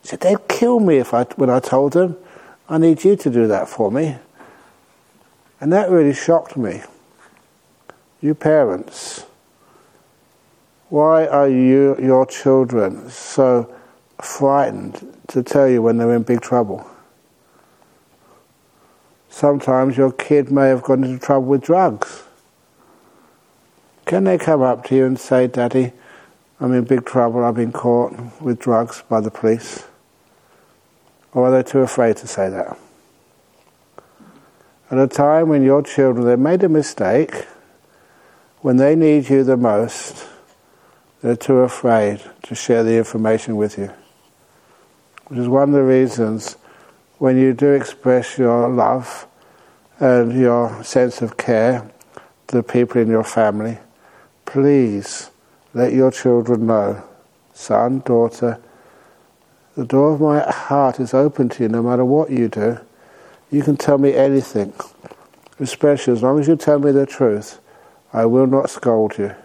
She said, they'd kill me if I, when I told them. I need you to do that for me. And that really shocked me. You parents, why are you, your children so frightened to tell you when they're in big trouble? Sometimes your kid may have gone into trouble with drugs. Can they come up to you and say, Daddy, I'm in big trouble, I've been caught with drugs by the police? Or are they too afraid to say that? At a time when your children, they've made a mistake, when they need you the most, they're too afraid to share the information with you. Which is one of the reasons when you do express your love and your sense of care to the people in your family, please let your children know, son, daughter, the door of my heart is open to you no matter what you do. You can tell me anything, especially as long as you tell me the truth. I will not scold you.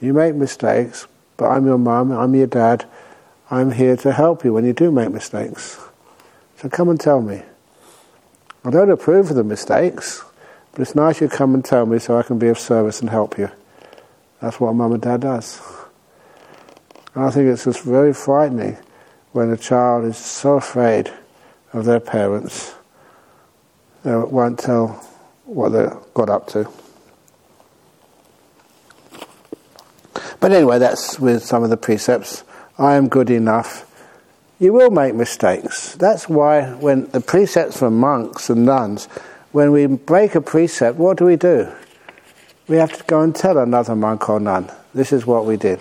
You make mistakes, but I'm your mum, I'm your dad. I'm here to help you when you do make mistakes. So come and tell me. I don't approve of the mistakes, but it's nice you come and tell me so I can be of service and help you. That's what mum and dad does. And I think it's just very frightening when a child is so afraid of their parents, they won't tell what they got up to. But anyway, that's with some of the precepts. I am good enough. You will make mistakes. That's why when the precepts for monks and nuns, when we break a precept, what do we do? We have to go and tell another monk or nun, this is what we did.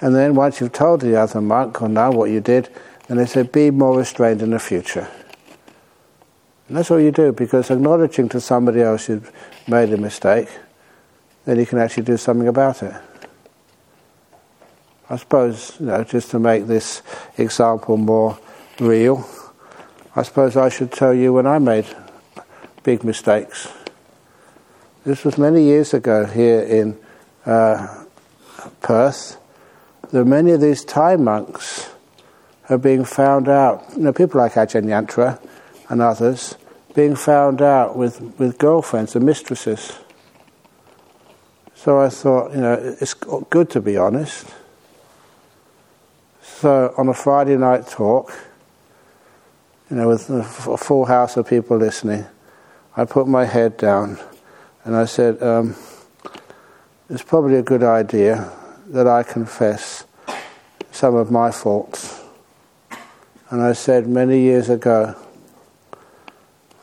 And then once you've told the other monk or nun what you did, then they say, be more restrained in the future. And that's all you do, because acknowledging to somebody else you've made a mistake, then you can actually do something about it. I suppose, you know, just to make this example more real, I suppose I should tell you when I made big mistakes. This was many years ago here in uh, Perth there are many of these Thai monks are being found out, you know, people like Ajahn Yantra and others, being found out with, with girlfriends and mistresses. So I thought, you know, it's good to be honest. So on a Friday night talk, you know, with a full house of people listening, I put my head down and I said, um, it's probably a good idea that I confess some of my faults. And I said many years ago,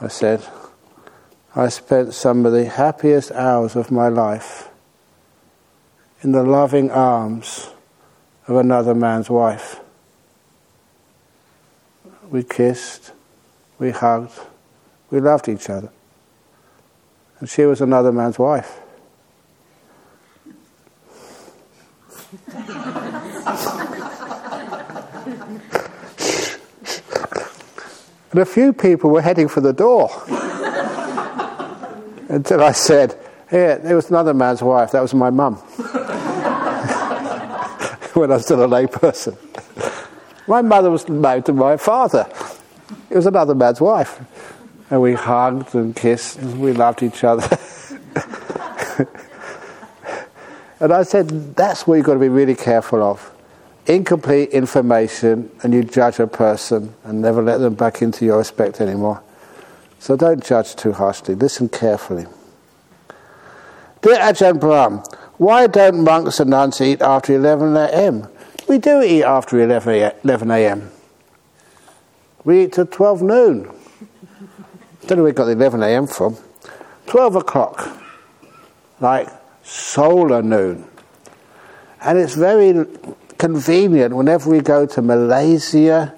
I said, I spent some of the happiest hours of my life in the loving arms of another man's wife. We kissed, we hugged, we loved each other. And she was another man's wife. and a few people were heading for the door. Until I said, Here, there was another man's wife, that was my mum. *laughs* when I was still a lay person. My mother was married to my father. It was another man's wife. And we hugged and kissed and we loved each other. *laughs* and I said, that's what you've got to be really careful of. Incomplete information, and you judge a person and never let them back into your respect anymore. So don't judge too harshly. Listen carefully. Dear Ajahn Brahm, why don't monks and nuns eat after 11 a.m.? We do eat after 11 a.m. We eat till 12 noon. Don't know where we got the 11 a.m. from. 12 o'clock, like solar noon. And it's very convenient whenever we go to Malaysia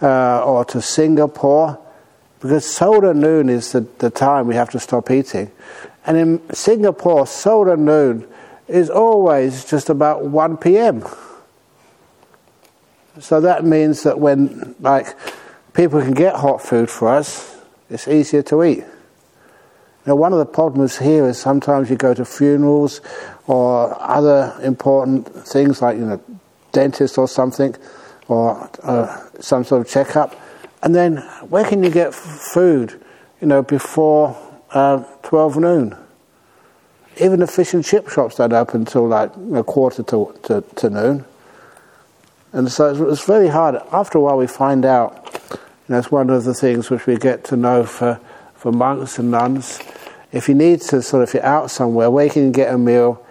uh, or to Singapore, because solar noon is the, the time we have to stop eating. And in Singapore, solar noon is always just about 1 p.m. So that means that when like people can get hot food for us, it's easier to eat. Now, one of the problems here is sometimes you go to funerals or other important things like you know, dentist or something, or uh, some sort of checkup, and then where can you get f- food? You know, before uh, twelve noon. Even the fish and chip shops don't open until like a quarter to, to, to noon. And so it's, it's very hard. After a while, we find out. Know, it's one of the things which we get to know for, for monks and nuns. If you need to sort of, if you're out somewhere, where you can get a meal,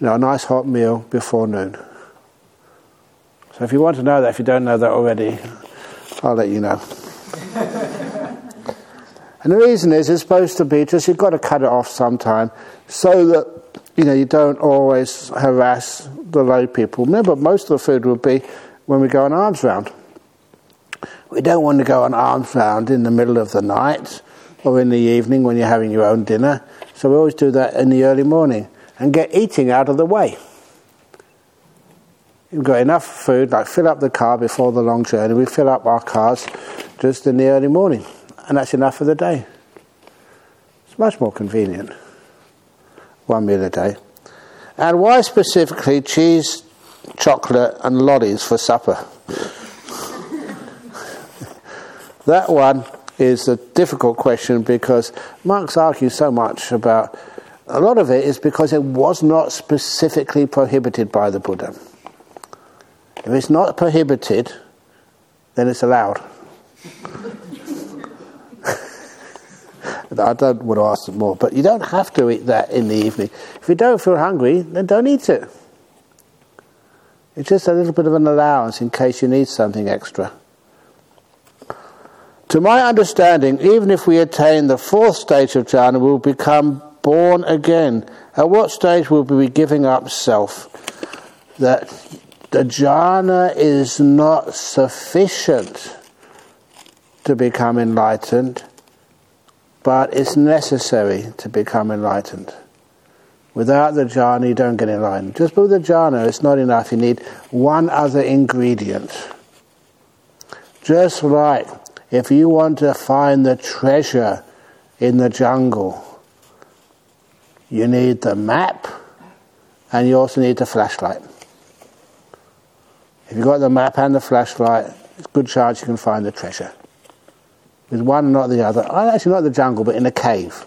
you know, a nice hot meal before noon. So if you want to know that, if you don't know that already, I'll let you know. *laughs* and the reason is, it's supposed to be just you've got to cut it off sometime so that you know, you don't always harass the lay people. Remember, most of the food will be when we go on alms round. We don't want to go on alms round in the middle of the night or in the evening when you're having your own dinner. So we always do that in the early morning and get eating out of the way. You've got enough food, like fill up the car before the long journey. We fill up our cars just in the early morning, and that's enough for the day. It's much more convenient one meal a day. And why specifically cheese, chocolate, and lollies for supper? *laughs* that one is a difficult question because monks argue so much about a lot of it is because it was not specifically prohibited by the Buddha. If it's not prohibited, then it's allowed. *laughs* I don't want to ask them more, but you don't have to eat that in the evening. If you don't feel hungry, then don't eat it. It's just a little bit of an allowance in case you need something extra. To my understanding, even if we attain the fourth stage of jhana, we'll become born again. At what stage will we be giving up self? That the jhana is not sufficient to become enlightened but it's necessary to become enlightened. Without the jhana, you don't get enlightened. Just with the jhana, it's not enough. You need one other ingredient. Just like if you want to find the treasure in the jungle, you need the map and you also need the flashlight. If you've got the map and the flashlight, it's a good chance you can find the treasure with one not the other. Actually, not the jungle, but in a cave.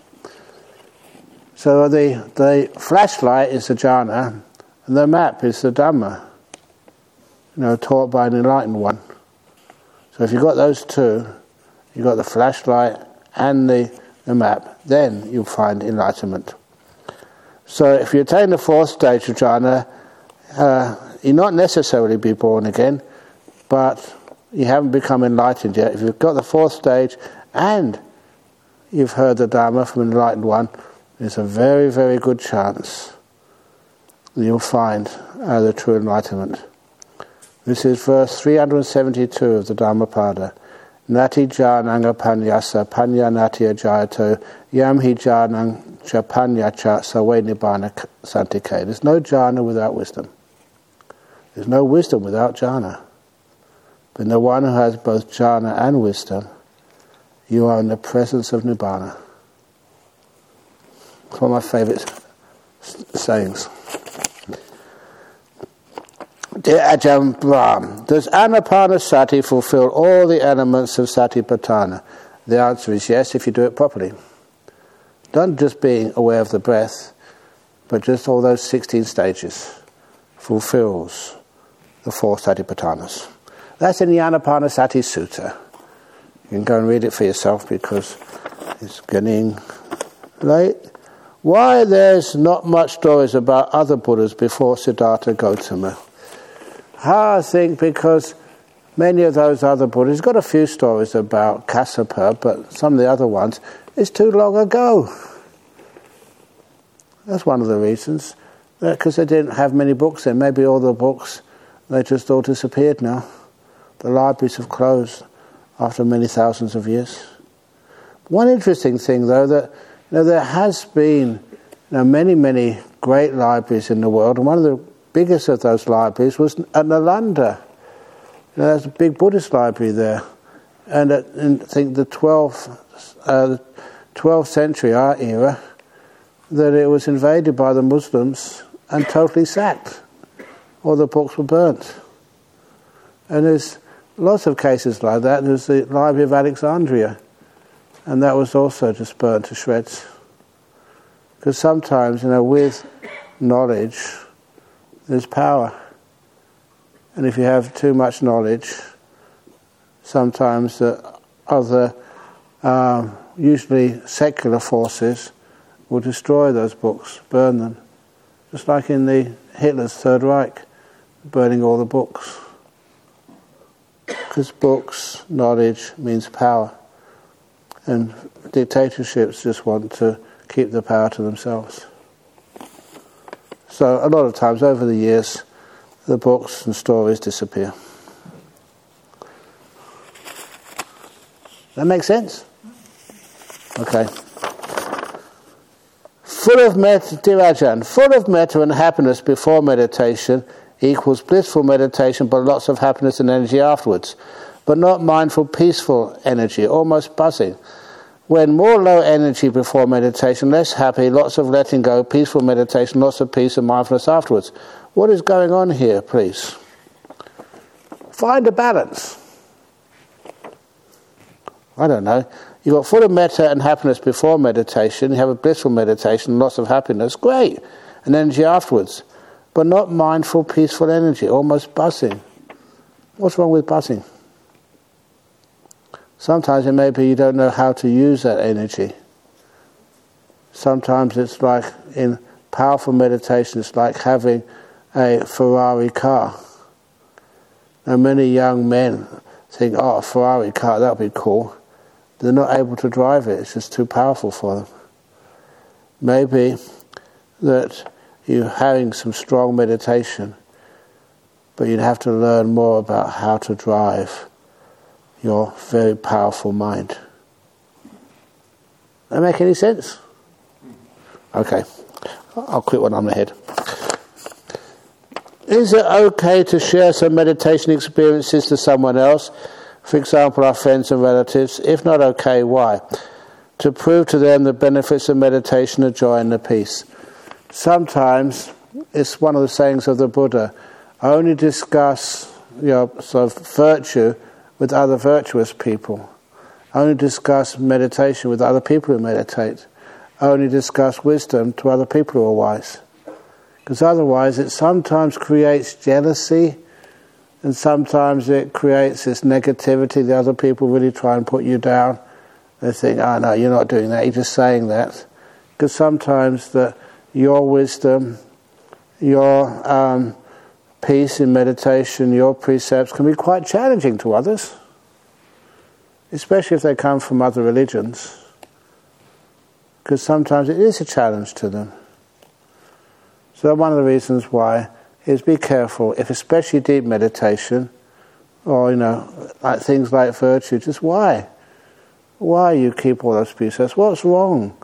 So the, the flashlight is the jhana, and the map is the Dhamma, you know, taught by an enlightened one. So if you've got those two, you've got the flashlight and the, the map, then you'll find enlightenment. So if you attain the fourth stage of jhana, uh, you'll not necessarily be born again, but you haven't become enlightened yet, if you've got the fourth stage and you've heard the Dharma from an enlightened one, there's a very, very good chance that you'll find uh, the true enlightenment. This is verse 372 of the Dhammapada. Nati jananga panyasa panya natya jayato yam hi janang cha panya cha sawe nibbana santike. There's no jhana without wisdom. There's no wisdom without jhana. But the one who has both jhana and wisdom, you are in the presence of nibbana. It's one of my favourite sayings. Dear Ajahn Brahm, does Anapanasati fulfill all the elements of Satipatthana? The answer is yes, if you do it properly. Not just being aware of the breath, but just all those 16 stages fulfills the four Satipatthanas. That's in the Anapanasati Sutta. You can go and read it for yourself because it's getting late. Why there's not much stories about other Buddhas before Siddhartha Gautama? I think because many of those other Buddhas got a few stories about Kassapa, but some of the other ones is too long ago. That's one of the reasons. Because they didn't have many books then. Maybe all the books, they just all disappeared now. The libraries have closed after many thousands of years. One interesting thing, though, that you know, there has been you know, many, many great libraries in the world, and one of the biggest of those libraries was at Nalanda. You know, there's a big Buddhist library there. And at, in, I think the 12th, uh, 12th century, our era, that it was invaded by the Muslims and totally sacked. All the books were burnt. And there's lots of cases like that. There's the Library of Alexandria, and that was also just burnt to shreds. Because sometimes, you know, with knowledge, there's power. And if you have too much knowledge, sometimes the other, uh, usually secular forces, will destroy those books, burn them. Just like in the Hitler's Third Reich, burning all the books. Because books, knowledge means power. And dictatorships just want to keep the power to themselves. So a lot of times over the years, the books and stories disappear. That makes sense? Okay. Full of metta, Dear Ajahn, full of metta and happiness before meditation equals blissful meditation, but lots of happiness and energy afterwards. But not mindful, peaceful energy, almost buzzing. When more low energy before meditation, less happy, lots of letting go, peaceful meditation, lots of peace and mindfulness afterwards. What is going on here, please? Find a balance. I don't know. You've got full of metta and happiness before meditation, you have a blissful meditation, lots of happiness, great, and energy afterwards. But not mindful, peaceful energy, almost buzzing. What's wrong with buzzing? Sometimes it may be you don't know how to use that energy. Sometimes it's like in powerful meditation, it's like having a Ferrari car. Now, many young men think, oh, a Ferrari car, that would be cool. They're not able to drive it, it's just too powerful for them. Maybe that you're having some strong meditation, but you'd have to learn more about how to drive your very powerful mind. Does that make any sense? Okay, I'll quit when I'm ahead. Is it okay to share some meditation experiences to someone else? For example, our friends and relatives. If not okay, why? To prove to them the benefits of meditation, the joy and the peace. Sometimes it's one of the sayings of the Buddha only discuss your sort of virtue with other virtuous people. Only discuss meditation with other people who meditate. Only discuss wisdom to other people who are wise. Because otherwise, it sometimes creates jealousy and sometimes it creates this negativity. The other people really try and put you down. They think, oh no, you're not doing that, you're just saying that. Because sometimes the, your wisdom, your um, peace in meditation, your precepts can be quite challenging to others, especially if they come from other religions, because sometimes it is a challenge to them. So one of the reasons why is be careful, if especially deep meditation, or you know, like things like virtue, just why? Why you keep all those precepts? What's wrong,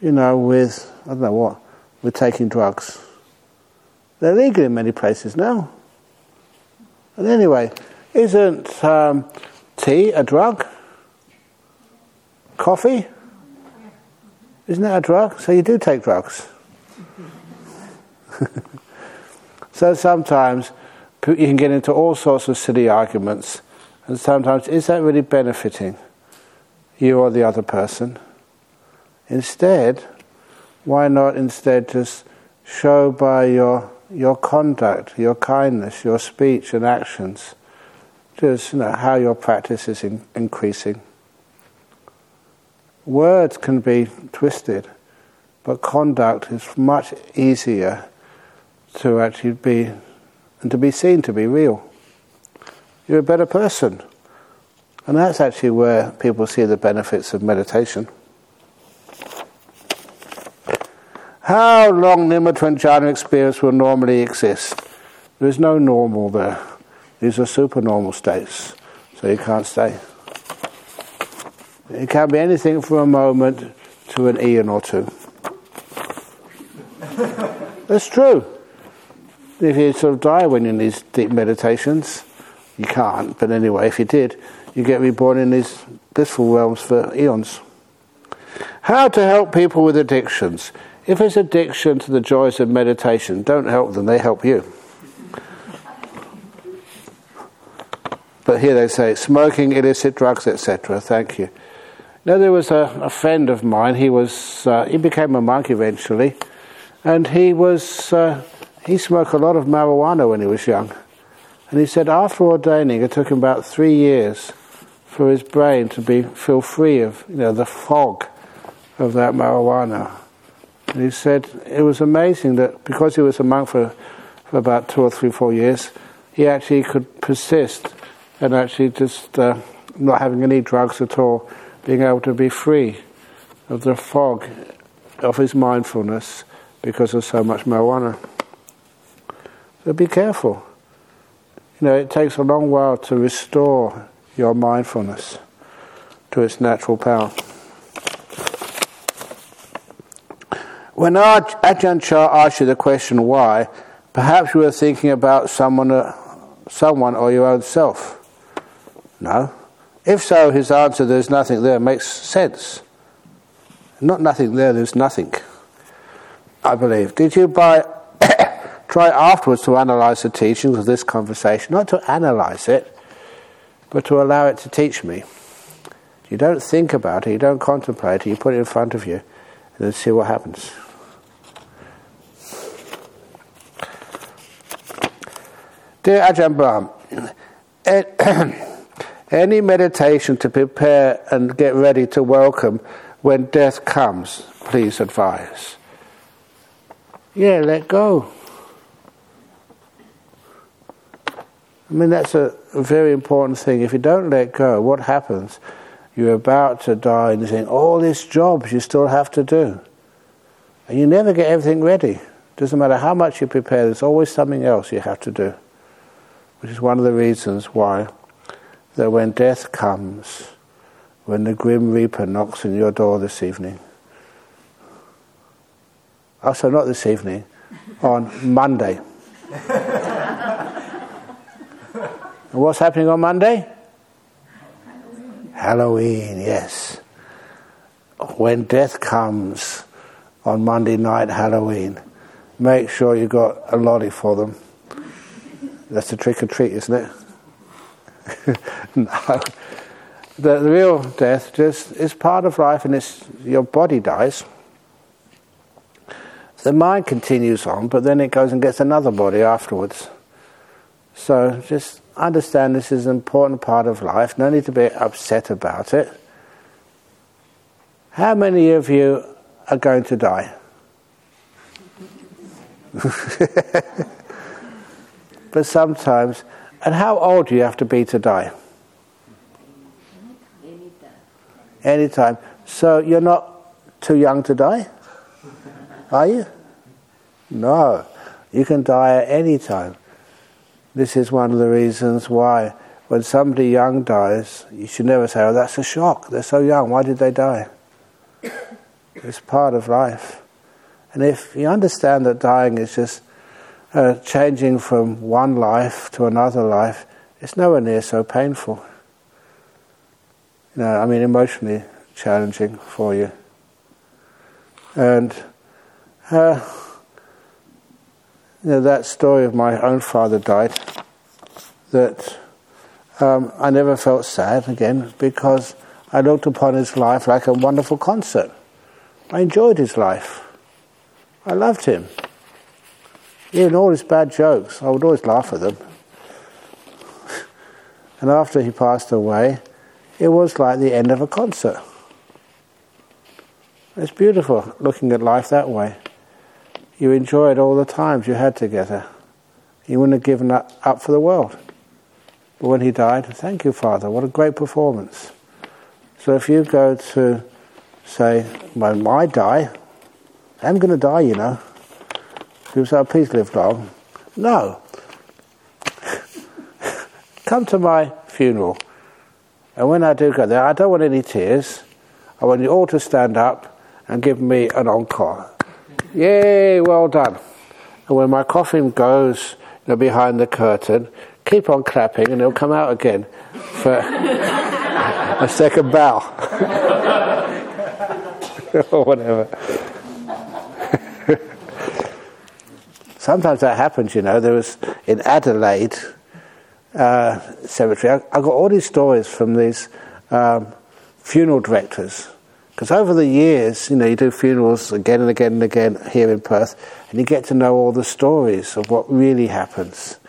you know, with I don't know what, with taking drugs? They're legal in many places now. And anyway, isn't um, tea a drug? Coffee? Isn't that a drug? So you do take drugs. *laughs* so sometimes you can get into all sorts of silly arguments, and sometimes is that really benefiting you or the other person? Instead, why not instead just show by your your conduct, your kindness, your speech and actions, just you know, how your practice is in, increasing. Words can be twisted, but conduct is much easier to actually be and to be seen to be real. You're a better person. And that's actually where people see the benefits of meditation. How long jhana experience will normally exist? There is no normal there. These are supernormal states, so you can't stay. It can be anything from a moment to an eon or two. *laughs* That's true. If you sort of die when in these deep meditations, you can't, but anyway, if you did, you get reborn in these blissful realms for eons. How to help people with addictions. If it's addiction to the joys of meditation, don't help them, they help you. But here they say smoking, illicit drugs, etc. Thank you. Now there was a, a friend of mine. He was uh, he became a monk eventually, and he was uh, he smoked a lot of marijuana when he was young. And he said after ordaining, it took him about three years for his brain to be feel free of you know the fog of that marijuana. And he said it was amazing that because he was a monk for, for about two or three, four years, he actually could persist and actually just uh, not having any drugs at all, being able to be free of the fog of his mindfulness because of so much marijuana. So be careful. You know, it takes a long while to restore your mindfulness to its natural power. When Ajahn Chah asked you the question why, perhaps you were thinking about someone, uh, someone or your own self. No. If so, his answer, there's nothing there, makes sense. Not nothing there, there's nothing. I believe. Did you *coughs* try afterwards to analyze the teachings of this conversation? Not to analyze it, but to allow it to teach me. You don't think about it, you don't contemplate it, you put it in front of you, and then see what happens. Dear Ajahn Brahm, *clears throat* any meditation to prepare and get ready to welcome when death comes, please advise. Yeah, let go. I mean, that's a, very important thing. If you don't let go, what happens? You're about to die and you're saying, all these jobs you still have to do. And you never get everything ready. Doesn't matter how much you prepare, there's always something else you have to do which is one of the reasons why that when death comes, when the grim reaper knocks on your door this evening, oh, also not this evening, on Monday. *laughs* what's happening on Monday? Halloween. Halloween, yes. When death comes on Monday night, Halloween, make sure you got a lolly for them that's a trick or treat, isn't it? *laughs* no. The, the, real death just is part of life, and it's your body dies. The mind continues on, but then it goes and gets another body afterwards. So just understand this is an important part of life. No need to be upset about it. How many of you are going to die? *laughs* but sometimes. And how old do you have to be to die? Anytime. Anytime. So you're not too young to die? Are you? No. You can die at any time. This is one of the reasons why when somebody young dies, you should never say, oh, that's a shock. They're so young. Why did they die? It's part of life. And if you understand that dying is just uh, changing from one life to another life, it's nowhere near so painful. You know, I mean, emotionally challenging for you. And uh, you know, that story of my own father died, that um, I never felt sad again because I looked upon his life like a wonderful concert. I enjoyed his life. I loved him. Even all his bad jokes, I would always laugh at them. *laughs* and after he passed away, it was like the end of a concert. It's beautiful looking at life that way. You enjoyed all the times you had together. You wouldn't have given up, up for the world. But when he died, thank you, Father, what a great performance. So if you go to say, when I die, I'm going to die, you know. People say, please live long. No. Come to my funeral. And when I do go there, I don't want any tears. I want you all to stand up and give me an encore. Yay, well done. And when my coffin goes you know, behind the curtain, keep on clapping and it'll come out again for *laughs* a second bow. *laughs* or whatever. Sometimes that happens, you know. There was in Adelaide uh, cemetery. I, I, got all these stories from these um, funeral directors because over the years, you know, you do funerals again and again and again here in Perth, and you get to know all the stories of what really happens.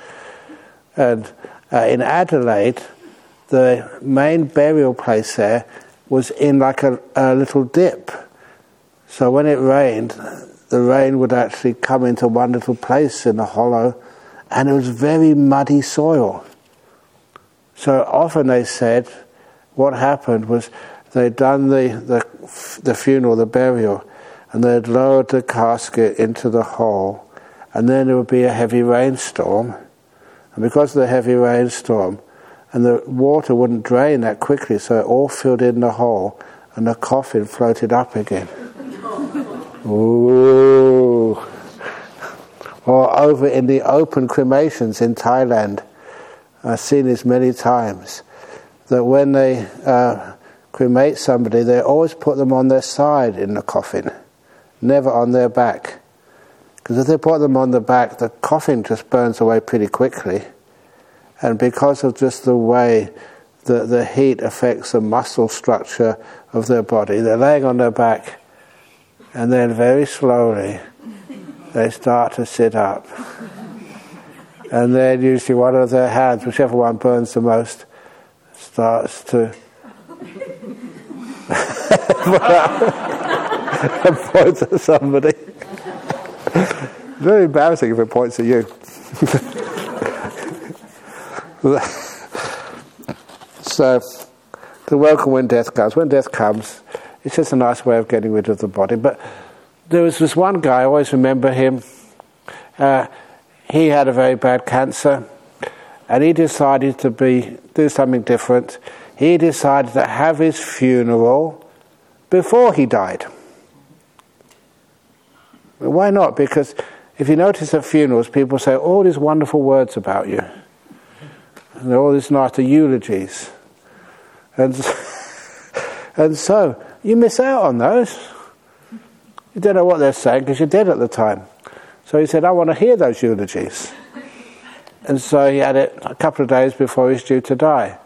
And uh, in Adelaide, the main burial place there was in like a, a little dip. So when it rained, the rain would actually come into one little place in a hollow, and it was very muddy soil. So often they said what happened was they'd done the, the, the funeral, the burial, and they'd lowered the casket into the hole, and then there would be a heavy rainstorm. And because of the heavy rainstorm, and the water wouldn't drain that quickly, so it all filled in the hole, and the coffin floated up again. Ooh. Or over in the open cremations in Thailand, I've seen this many times, that when they uh, cremate somebody, they always put them on their side in the coffin, never on their back. Because if they put them on the back, the coffin just burns away pretty quickly. And because of just the way that the heat affects the muscle structure of their body, they're laying on their back, and then very slowly they start to sit up. And then usually one of their hands, whichever one burns the most, starts to *laughs* point at somebody. Very embarrassing if it points at you. *laughs* so, the welcome when death comes. When death comes, it's just a nice way of getting rid of the body. But there was this one guy, I always remember him. Uh, he had a very bad cancer, and he decided to be do something different. He decided to have his funeral before he died. Why not? Because if you notice at funerals, people say all these wonderful words about you, and all these nice eulogies, and *laughs* and so you miss out on those. You don't know what they're saying because you're dead at the time. So he said, I want to hear those eulogies. And so he had it a couple of days before he's due to die.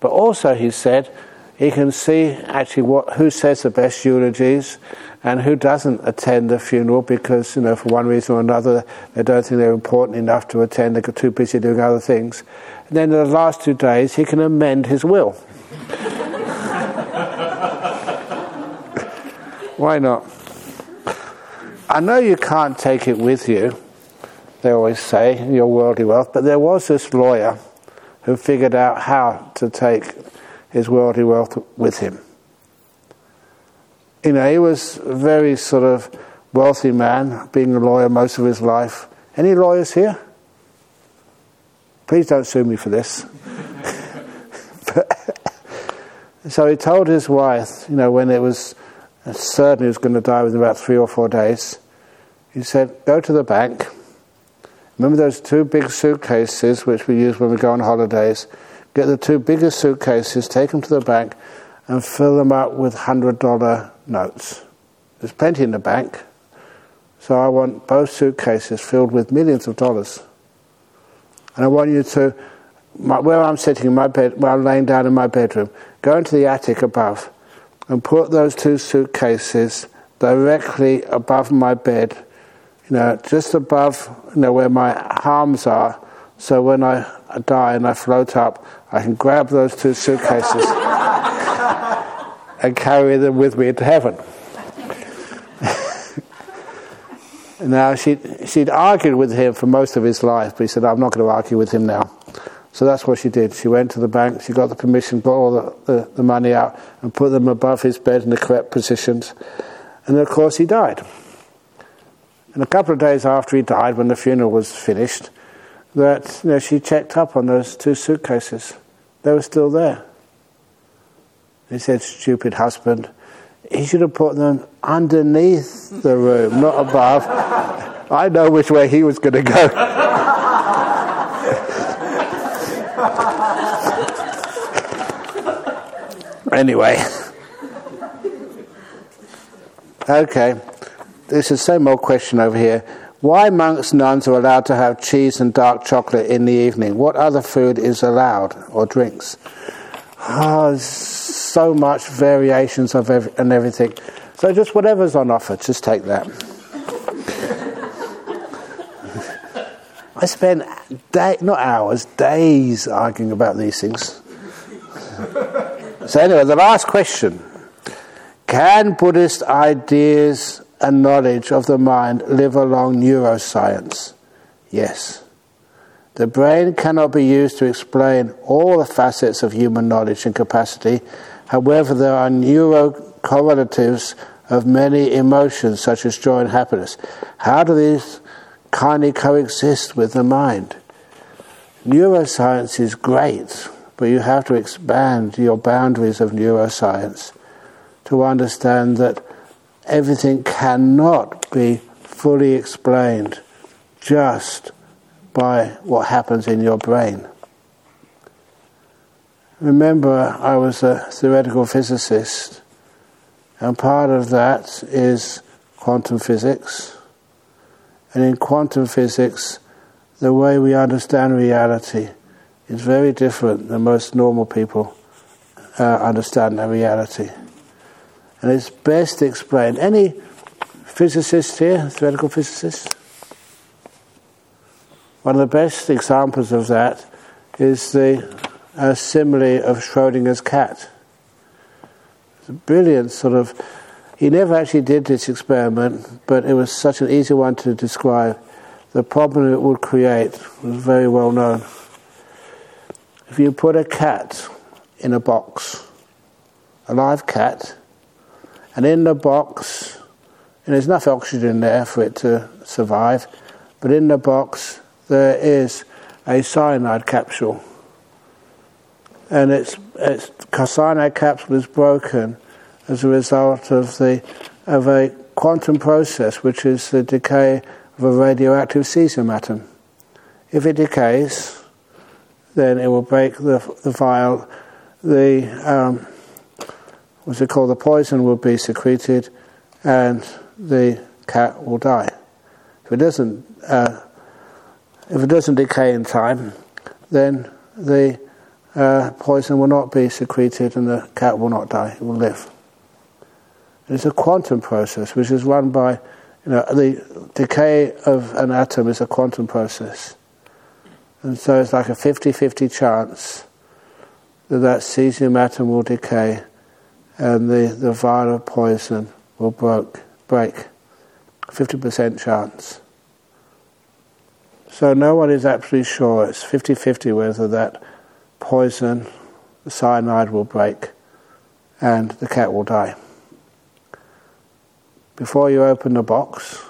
But also, he said, he can see actually what, who says the best eulogies and who doesn't attend the funeral because, you know, for one reason or another, they don't think they're important enough to attend, they're too busy doing other things. And then in the last two days, he can amend his will. Why not? I know you can't take it with you, they always say, your worldly wealth, but there was this lawyer who figured out how to take his worldly wealth with him. You know, he was a very sort of wealthy man, being a lawyer most of his life Any lawyers here? Please don't sue me for this. *laughs* *laughs* so he told his wife, you know, when it was certain he was going to die within about three or four days, he said, Go to the bank. Remember those two big suitcases which we use when we go on holidays? Get the two biggest suitcases, take them to the bank, and fill them up with $100 notes. There's plenty in the bank, so I want both suitcases filled with millions of dollars. And I want you to, my, where I'm sitting in my bed, where I'm laying down in my bedroom, go into the attic above and put those two suitcases directly above my bed, you know, just above, you know, where my arms are. So when I die and I float up, I can grab those two suitcases and carry them with me into heaven. *laughs* now, she'd, she'd argued with him for most of his life, but he said, I'm not going to argue with him now. So that's what she did. She went to the bank, she got the permission, got all the, the, the money out, and put them above his bed in the correct positions. And of course, he died. And a couple of days after he died, when the funeral was finished, that you know, she checked up on those two suitcases. They were still there. He said, Stupid husband. He should have put them underneath the room, not above. *laughs* I know which way he was going to go. Anyway. Okay. This is same old question over here. Why monks, nuns are allowed to have cheese and dark chocolate in the evening? What other food is allowed or drinks? Oh, so much variations of and everything. So just whatever's on offer, just take that. I spend day, not hours, days arguing about these things. So anyway, the last question: Can Buddhist ideas and knowledge of the mind live along neuroscience? Yes. The brain cannot be used to explain all the facets of human knowledge and capacity. However, there are neurocorrelatives of many emotions, such as joy and happiness. How do these kindly coexist with the mind? Neuroscience is great, but you have to expand your boundaries of neuroscience to understand that everything cannot be fully explained just by what happens in your brain. Remember, I was a theoretical physicist, and part of that is quantum physics. And in quantum physics, the way we understand reality is very different than most normal people uh, understand their reality and it's best explained. Any physicist here, theoretical physicist? One of the best examples of that is the uh, simile of Schrodinger's cat. It's a brilliant sort of. He never actually did this experiment, but it was such an easy one to describe. The problem it would create was very well known. If you put a cat in a box, a live cat, and in the box, and there's enough oxygen there for it to survive, but in the box there is a cyanide capsule. And its, its cyanide capsule is broken as a result of, the, of a quantum process, which is the decay of a radioactive cesium atom. If it decays, then it will break the, the vial. The um, what's it called, the poison will be secreted and the cat will die. If it doesn't, uh, if it doesn't decay in time, then the uh, poison will not be secreted and the cat will not die, it will live. It's a quantum process which is run by, you know, the decay of an atom is a quantum process. And so it's like a 50 50 chance that that cesium atom will decay and the, the vial of poison will broke, break. 50% chance. So no one is absolutely sure. It's 50 50 whether that poison, the cyanide, will break and the cat will die. Before you open the box,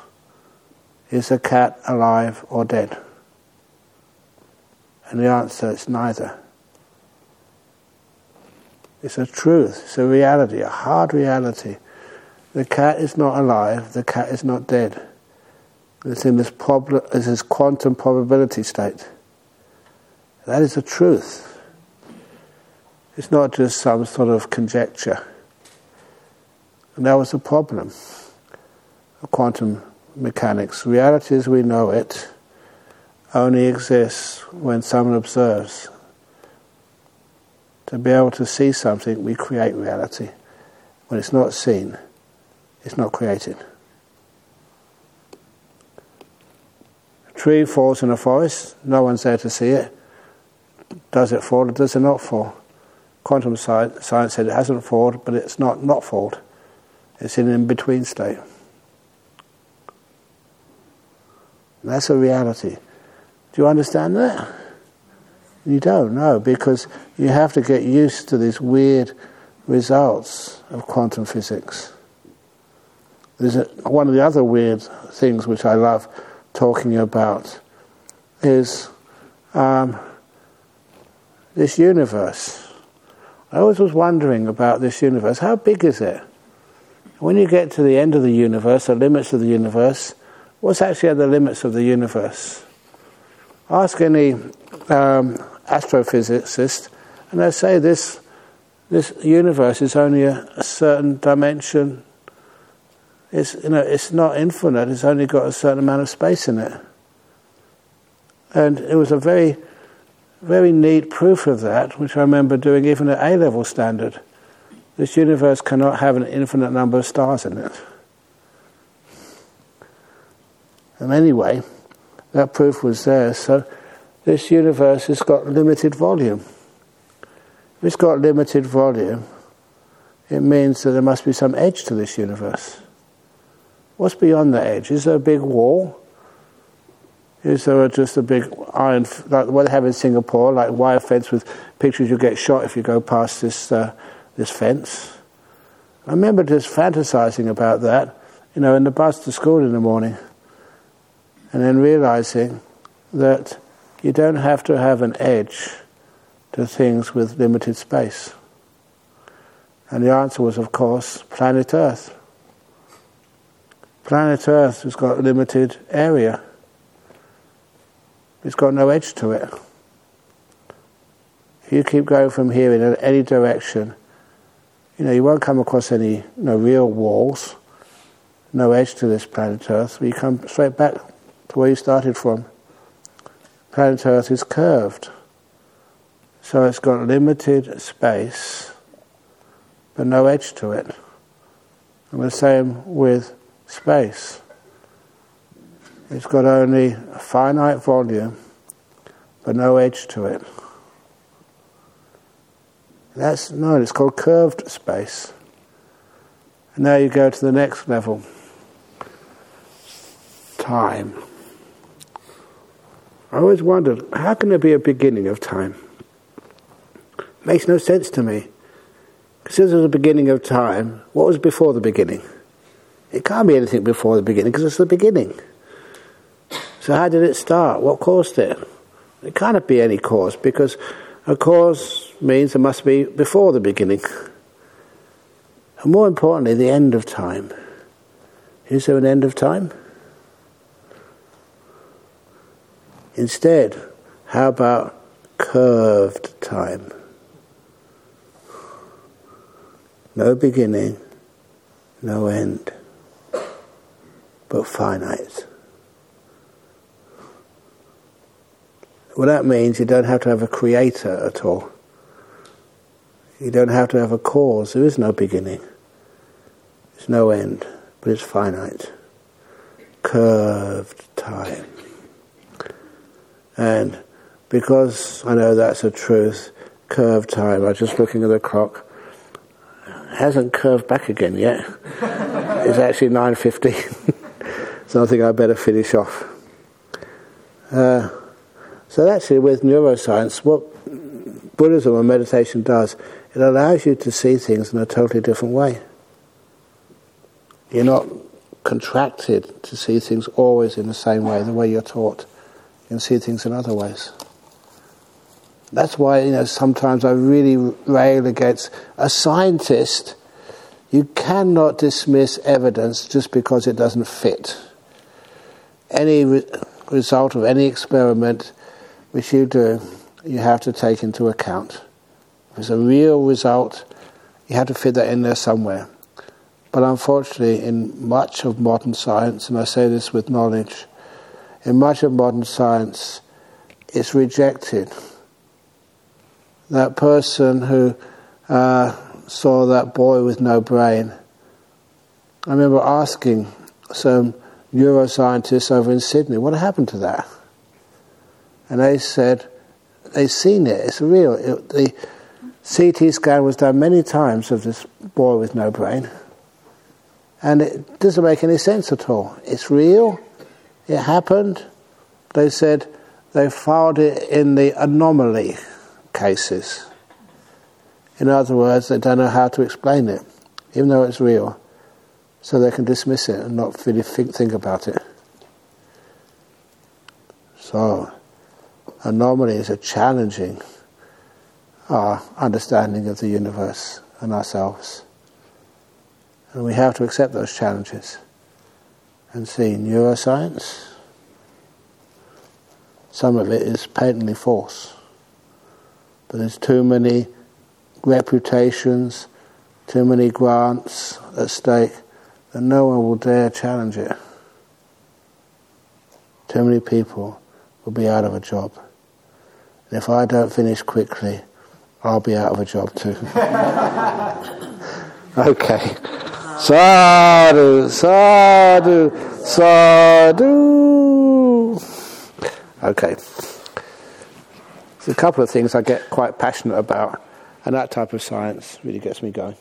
is the cat alive or dead? And the answer is neither. It's a truth, it's a reality, a hard reality. The cat is not alive, the cat is not dead. It's in this, prob- this quantum probability state. That is the truth. It's not just some sort of conjecture. And that was the problem of quantum mechanics. Reality as we know it only exists when someone observes. To be able to see something, we create reality. When it's not seen, it's not created. A tree falls in a forest, no one's there to see it. Does it fall or does it not fall? Quantum science, said it hasn't fallen, but it's not not fallen. It's in an in-between state. That's a reality. Do you understand that? You don't know because you have to get used to these weird results of quantum physics. There's a, one of the other weird things which I love talking about is um, this universe. I always was wondering about this universe. How big is it? When you get to the end of the universe, the limits of the universe, what's actually at the limits of the universe? Ask any um, astrophysicist, and they'll say this, this universe is only a, a certain dimension. It's, you know, it's not infinite, it's only got a certain amount of space in it. And it was a very, very neat proof of that, which I remember doing even at A level standard. This universe cannot have an infinite number of stars in it. And anyway, that proof was there. So this universe has got limited volume. If it's got limited volume, it means that there must be some edge to this universe. What's beyond the edge? Is there a big wall? Is there just a big iron, like what they have in Singapore, like wire fence with pictures you get shot if you go past this uh, this fence. I remember just fantasizing about that, you know, in the bus to school in the morning, and then realizing that you don't have to have an edge to things with limited space. And the answer was, of course, planet Earth. Planet Earth has got limited area. It's got no edge to it. If you keep going from here in any direction, you know, you won't come across any you know, real walls, no edge to this planet Earth. You come straight back where you started from. Planet Earth is curved, so it's got limited space, but no edge to it. And the same with space. It's got only a finite volume, but no edge to it. That's known, it's called curved space. And now you go to the next level time. I always wondered, how can there be a beginning of time? Makes no sense to me. Because there's a beginning of time, what was before the beginning? It can't be anything before the beginning because it's the beginning. So how did it start? What caused it? It can't be any cause because a cause means it must be before the beginning. And more importantly, the end of time. Is there an end of time? Instead, how about curved time? No beginning, no end, but finite. Well, that means you don't have to have a creator at all. You don't have to have a cause. There is no beginning. There's no end, but it's finite. Curved time. And because I know that's a truth, curved time, I was just looking at the clock, hasn't curved back again yet. *laughs* it's actually 9.15. *laughs* so I think I'd better finish off. Uh, so actually with neuroscience, what Buddhism and meditation does it allows you to see things in a totally different way. You're not contracted to see things always in the same way, the way you're taught. Can see things in other ways. That's why, you know, sometimes I really rail against a scientist. You cannot dismiss evidence just because it doesn't fit. Any re- result of any experiment which you do, you have to take into account. If it's a real result, you have to fit that in there somewhere. But unfortunately, in much of modern science, and I say this with knowledge, in much of modern science, it's rejected. That person who uh, saw that boy with no brain, I remember asking some neuroscientists over in Sydney, what happened to that? And they said, they've seen it, it's real. It, the CT scan was done many times of this boy with no brain and it doesn't make any sense at all. It's real, it happened. They said they filed it in the anomaly cases. In other words, they don't know how to explain it, even though it's real. So they can dismiss it and not really think, think about it. So, anomalies are challenging our understanding of the universe and ourselves. And we have to accept those challenges and see neuroscience. Some of it is patently false. But there's too many reputations, too many grants at stake that no one will dare challenge it. Too many people will be out of a job. And if I don't finish quickly, I'll be out of a job too. *laughs* okay. Sadhu, sadhu, sadhu. Okay. There's a couple of things I get quite passionate about, and that type of science really gets me going.